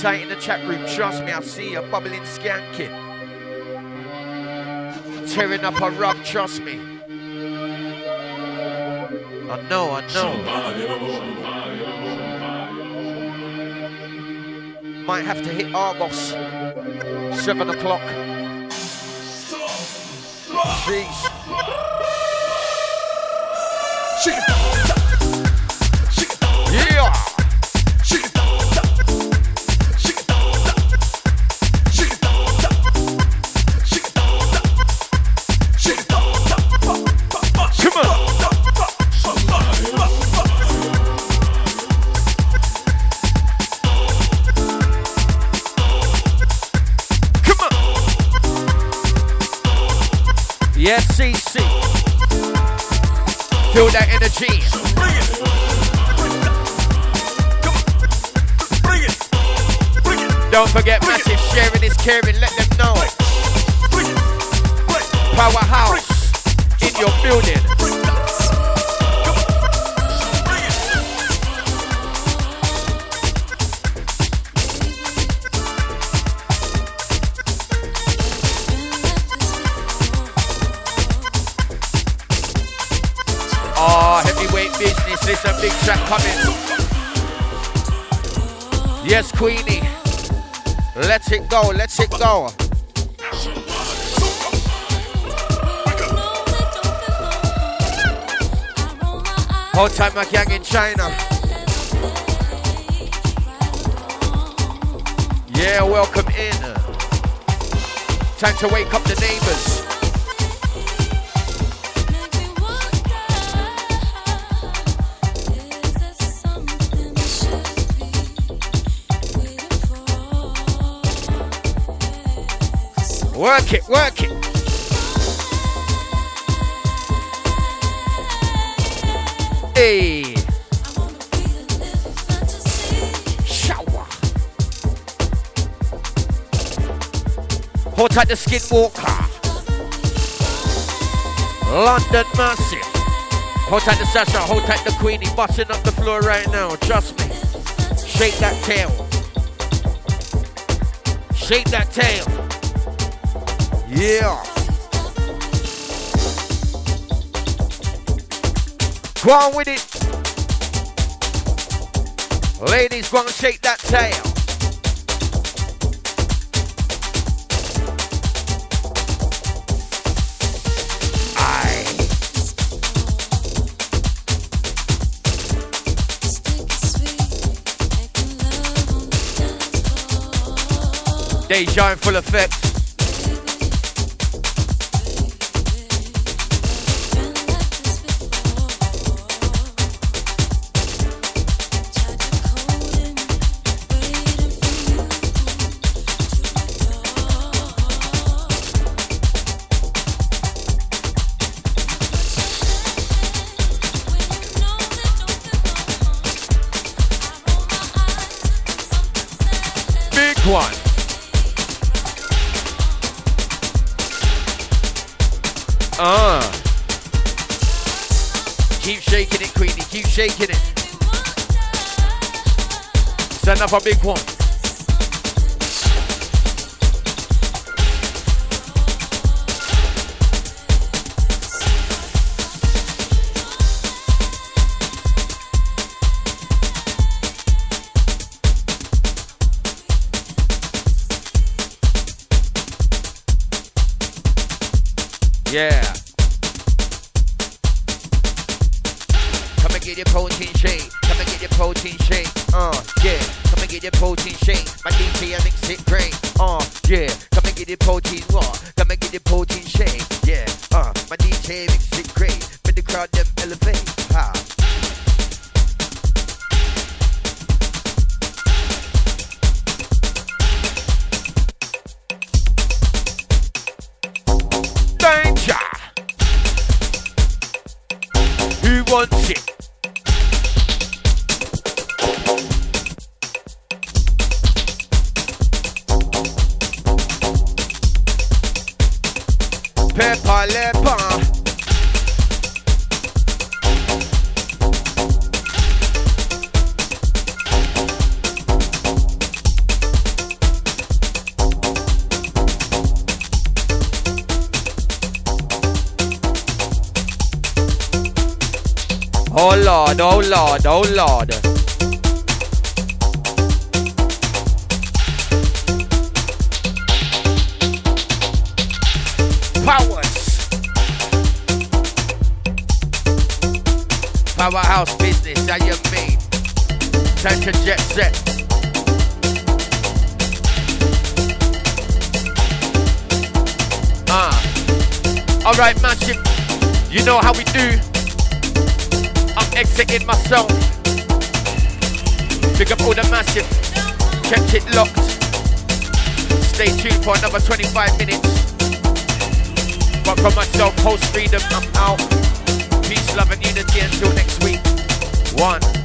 tight in the chat room. Trust me, I see you bubbling skanking. Tearing up a rub, trust me. I know, I know. Might have to hit Argos. Seven o'clock. Jeez. Don't forget massive sharing is caring. Let them know. Powerhouse in your building. Oh, heavyweight business. Listen, big track coming. Yes, Queenie. Let it go. Let it go. Hold tight, my gang in China. Yeah, welcome in. Time to wake up the neighbors. Work it, work it. Hey. Shower. Hold tight the skinwalker. London massive. Hold tight the Sasha, hold tight the Queenie, busting up the floor right now. Trust me. Shake that tail. Shake that tail. Yeah. Go on with it. Ladies, go and shake that tail. Deja in full effect. Up a big one. Who wants it? Pepper leper. Lord, oh Lord, oh Lord. Powers. Powerhouse business, how you mean? Time to jet set. Ah. Alright, massive. You know how we do. Exiting myself. Pick up all the massive. Kept it locked. Stay tuned for another 25 minutes. But from myself, post 3Dom, I'm out. Peace, love, and unity until next week. One.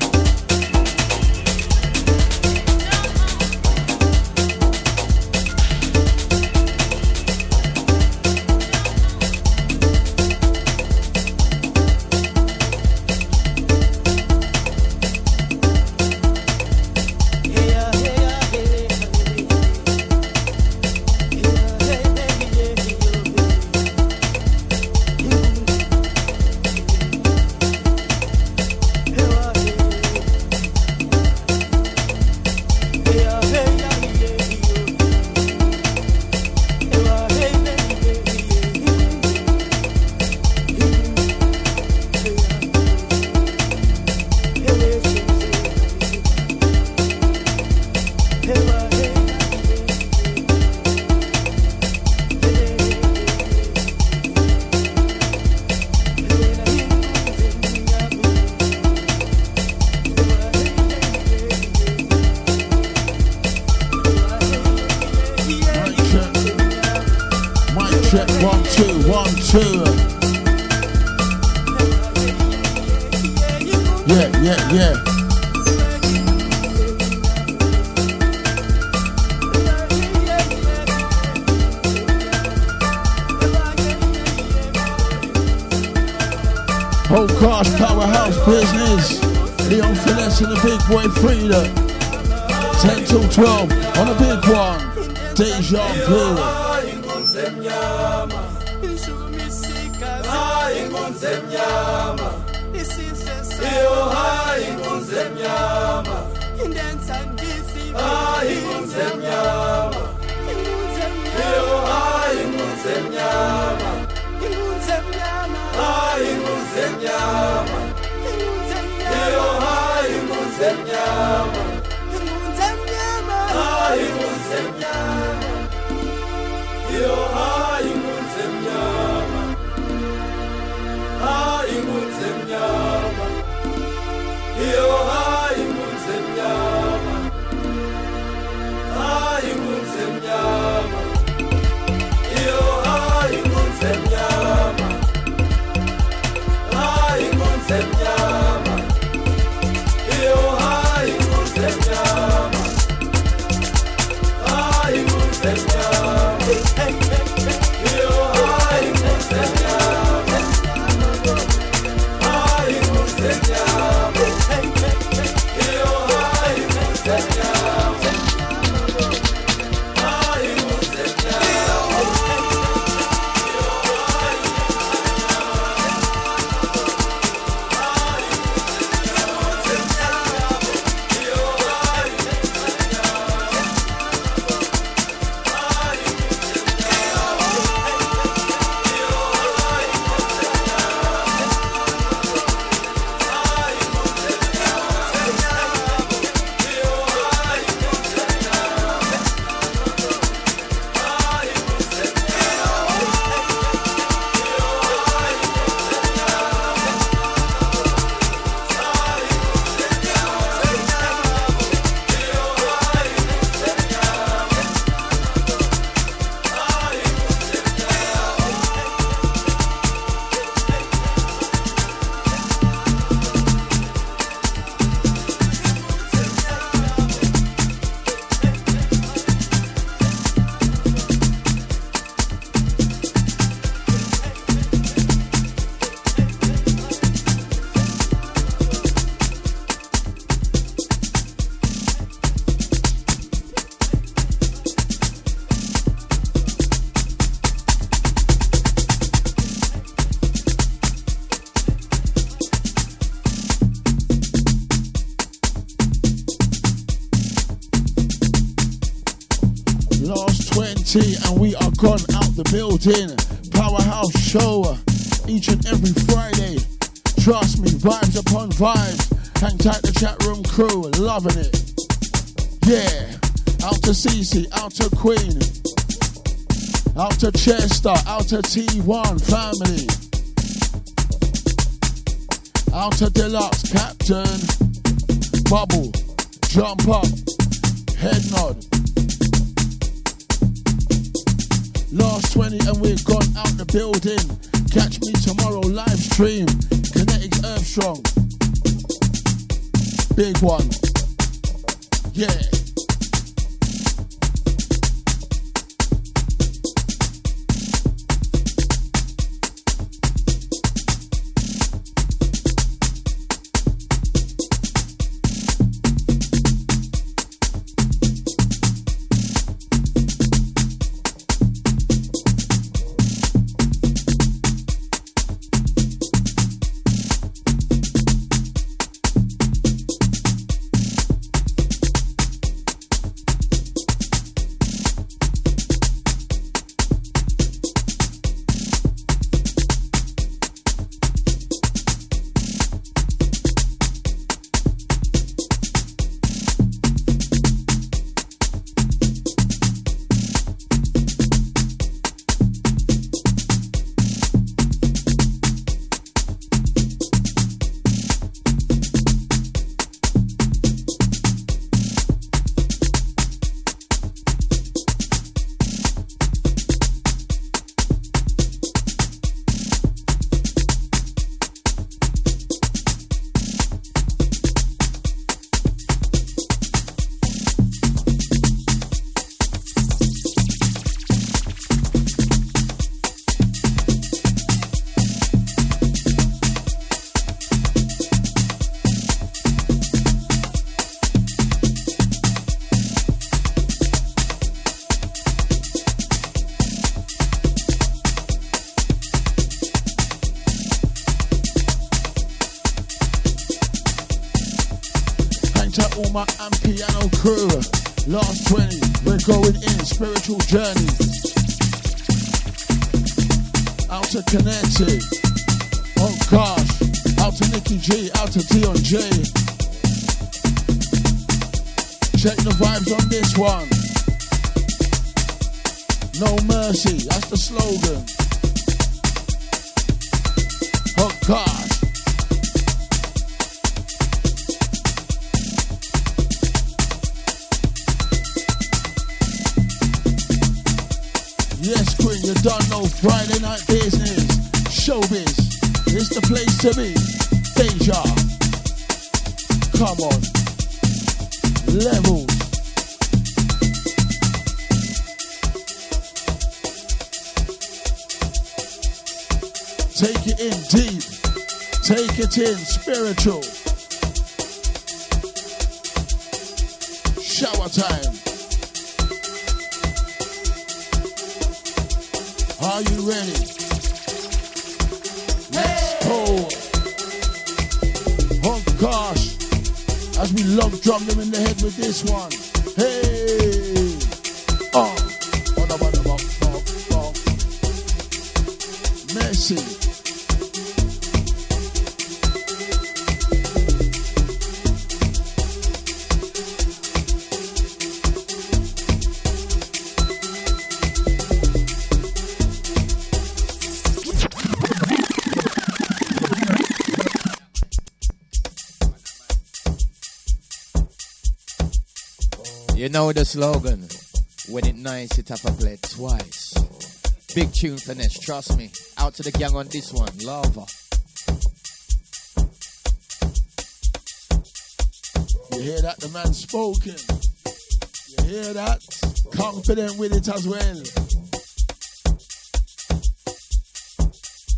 To Chester, out to T1 family, slogan. Spiritual. Shower time. Are you ready? Let's go. Oh gosh. As we love drum them in the head with this one. The slogan. When it nice, it have to play twice. Big tune finesse, trust me. Out to the gang on this one. Lava. You hear that? The man spoken. You hear that? Confident with it as well.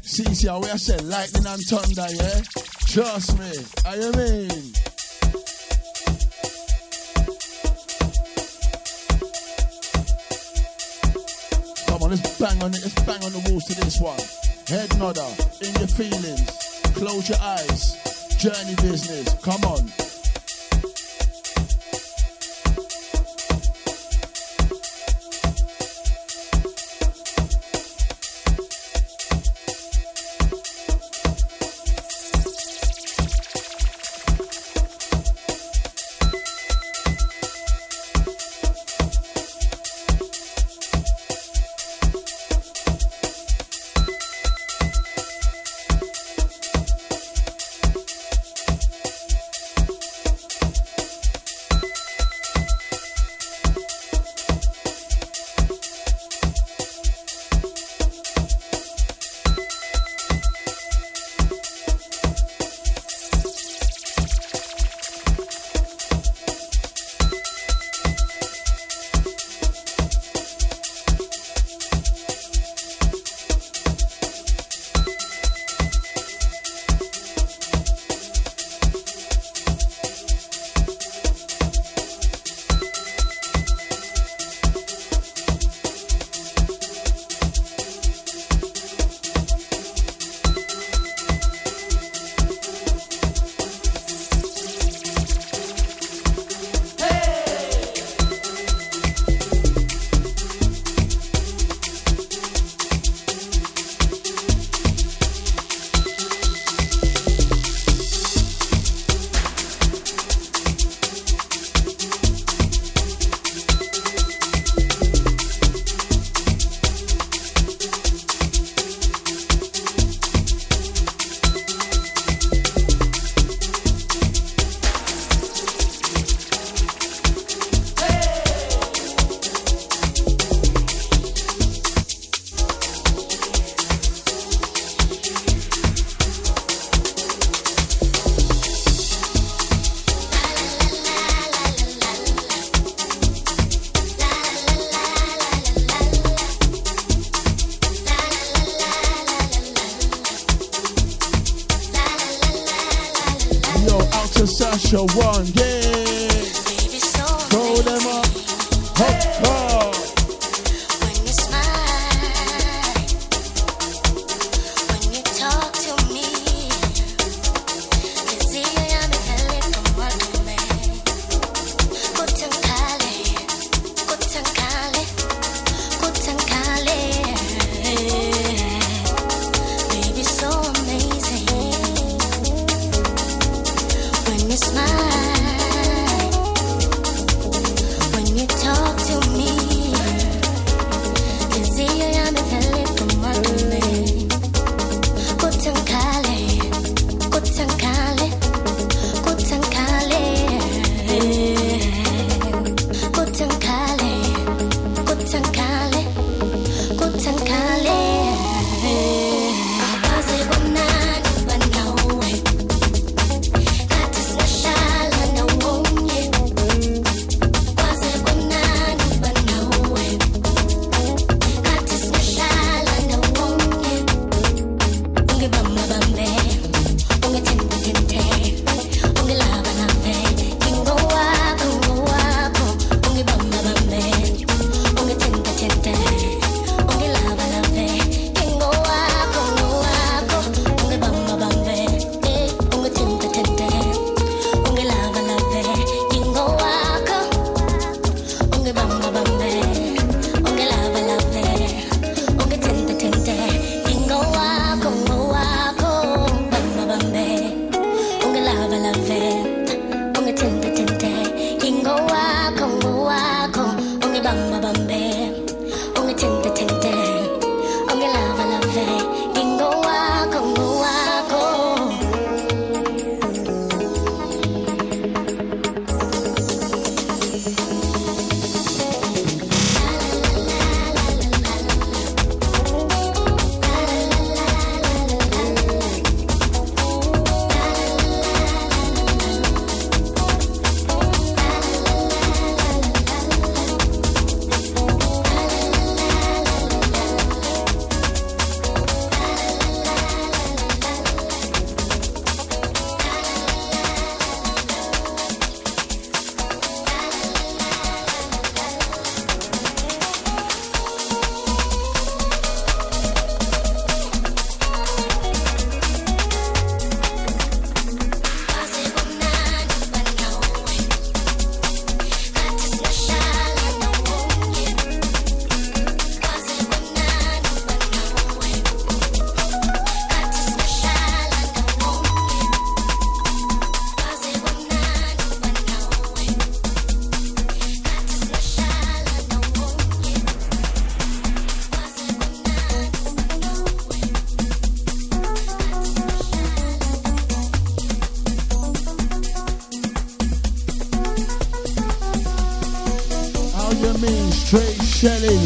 See, see how I said lightning and thunder, yeah? Trust me. I mean. Bang on it. Let's bang on the walls to this one. Head nodder, in your feelings. Close your eyes. Journey business. Come on.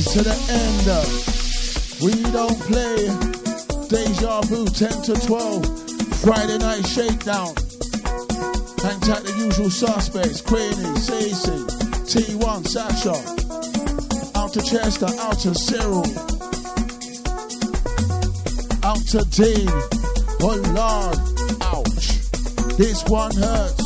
to the end. We don't play. Deja Vu 10 to 12, Friday night shakedown. Hang tight the usual suspects, Queenie, Cece, T1, Sasha, out to Chester, out to Cyril, out to Dean, oh lord, ouch, this one hurts.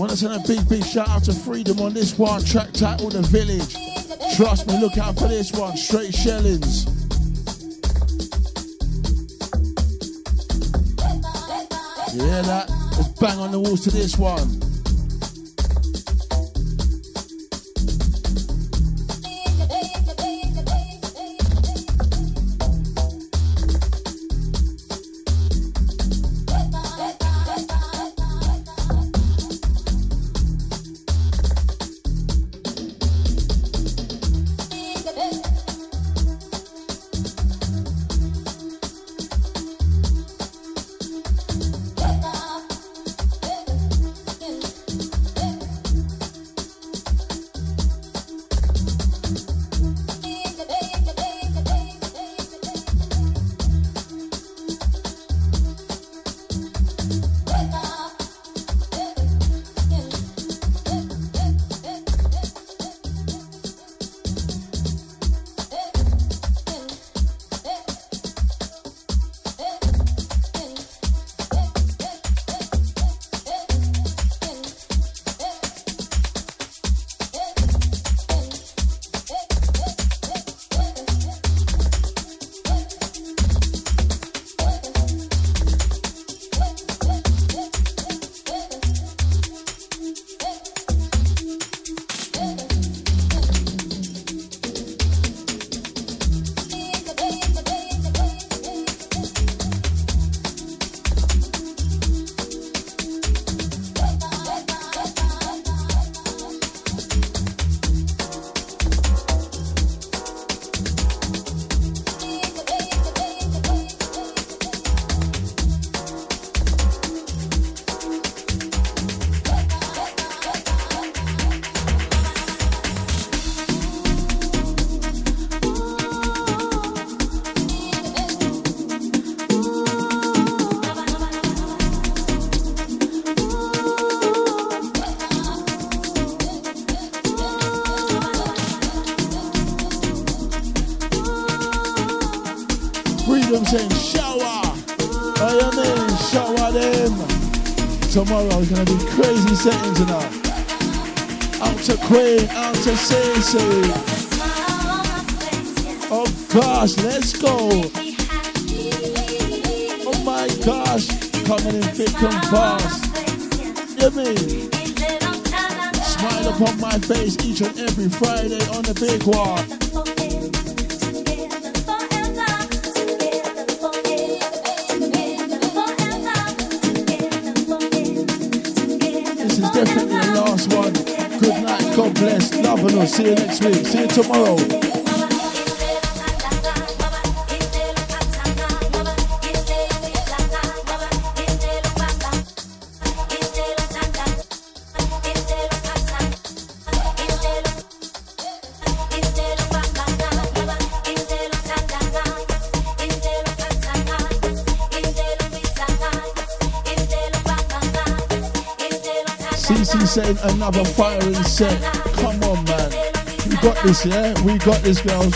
Want to send a big, big shout out to 3Dom on this one. Track title The Village. Trust me, look out for this one. Straight shellings. Hear that? Let's bang on the walls to this one. Oh gosh, let's go. Oh my gosh, coming in thick and fast. Mean? Smile upon my face each and every Friday on the big one. God love and all. See you next week. See you tomorrow. Another firing set. Got this, yeah? We got this, girls.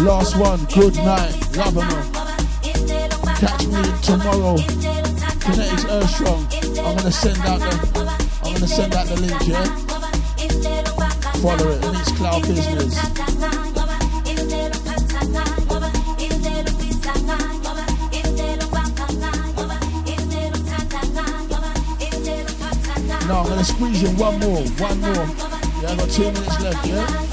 Last one. Good night. Love and all. Catch me tomorrow. Kinetics Earth Strong. I'm gonna send out the. I'm gonna send out the link, yeah. Follow it. Mixcloud Business. No, I'm gonna squeeze in one more, one more. Yeah, I got two minutes left, yeah?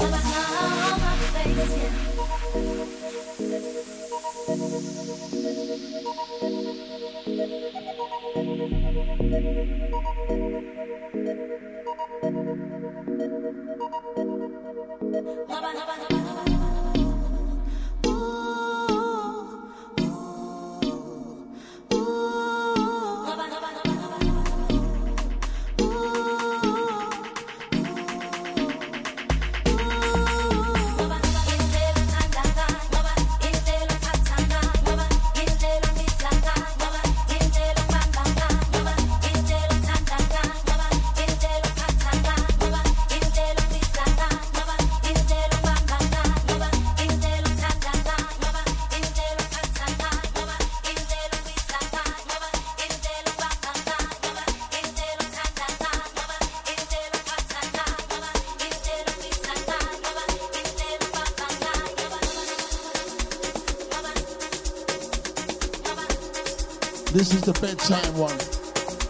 bedtime one.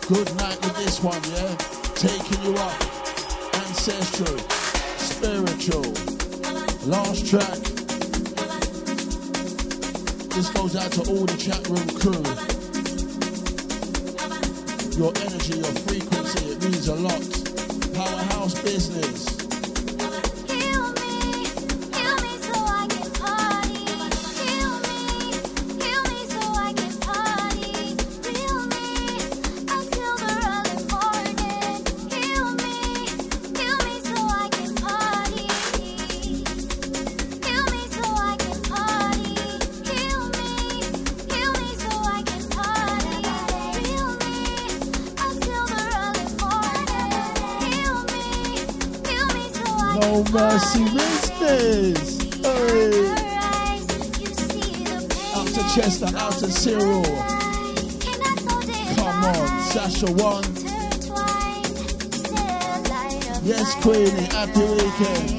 Good night with this one, yeah? Taking you up. Ancestral, spiritual. Last track. This goes out to all the chat room crew. Your energy, your frequency, it means a lot. Powerhouse business. happy weekend.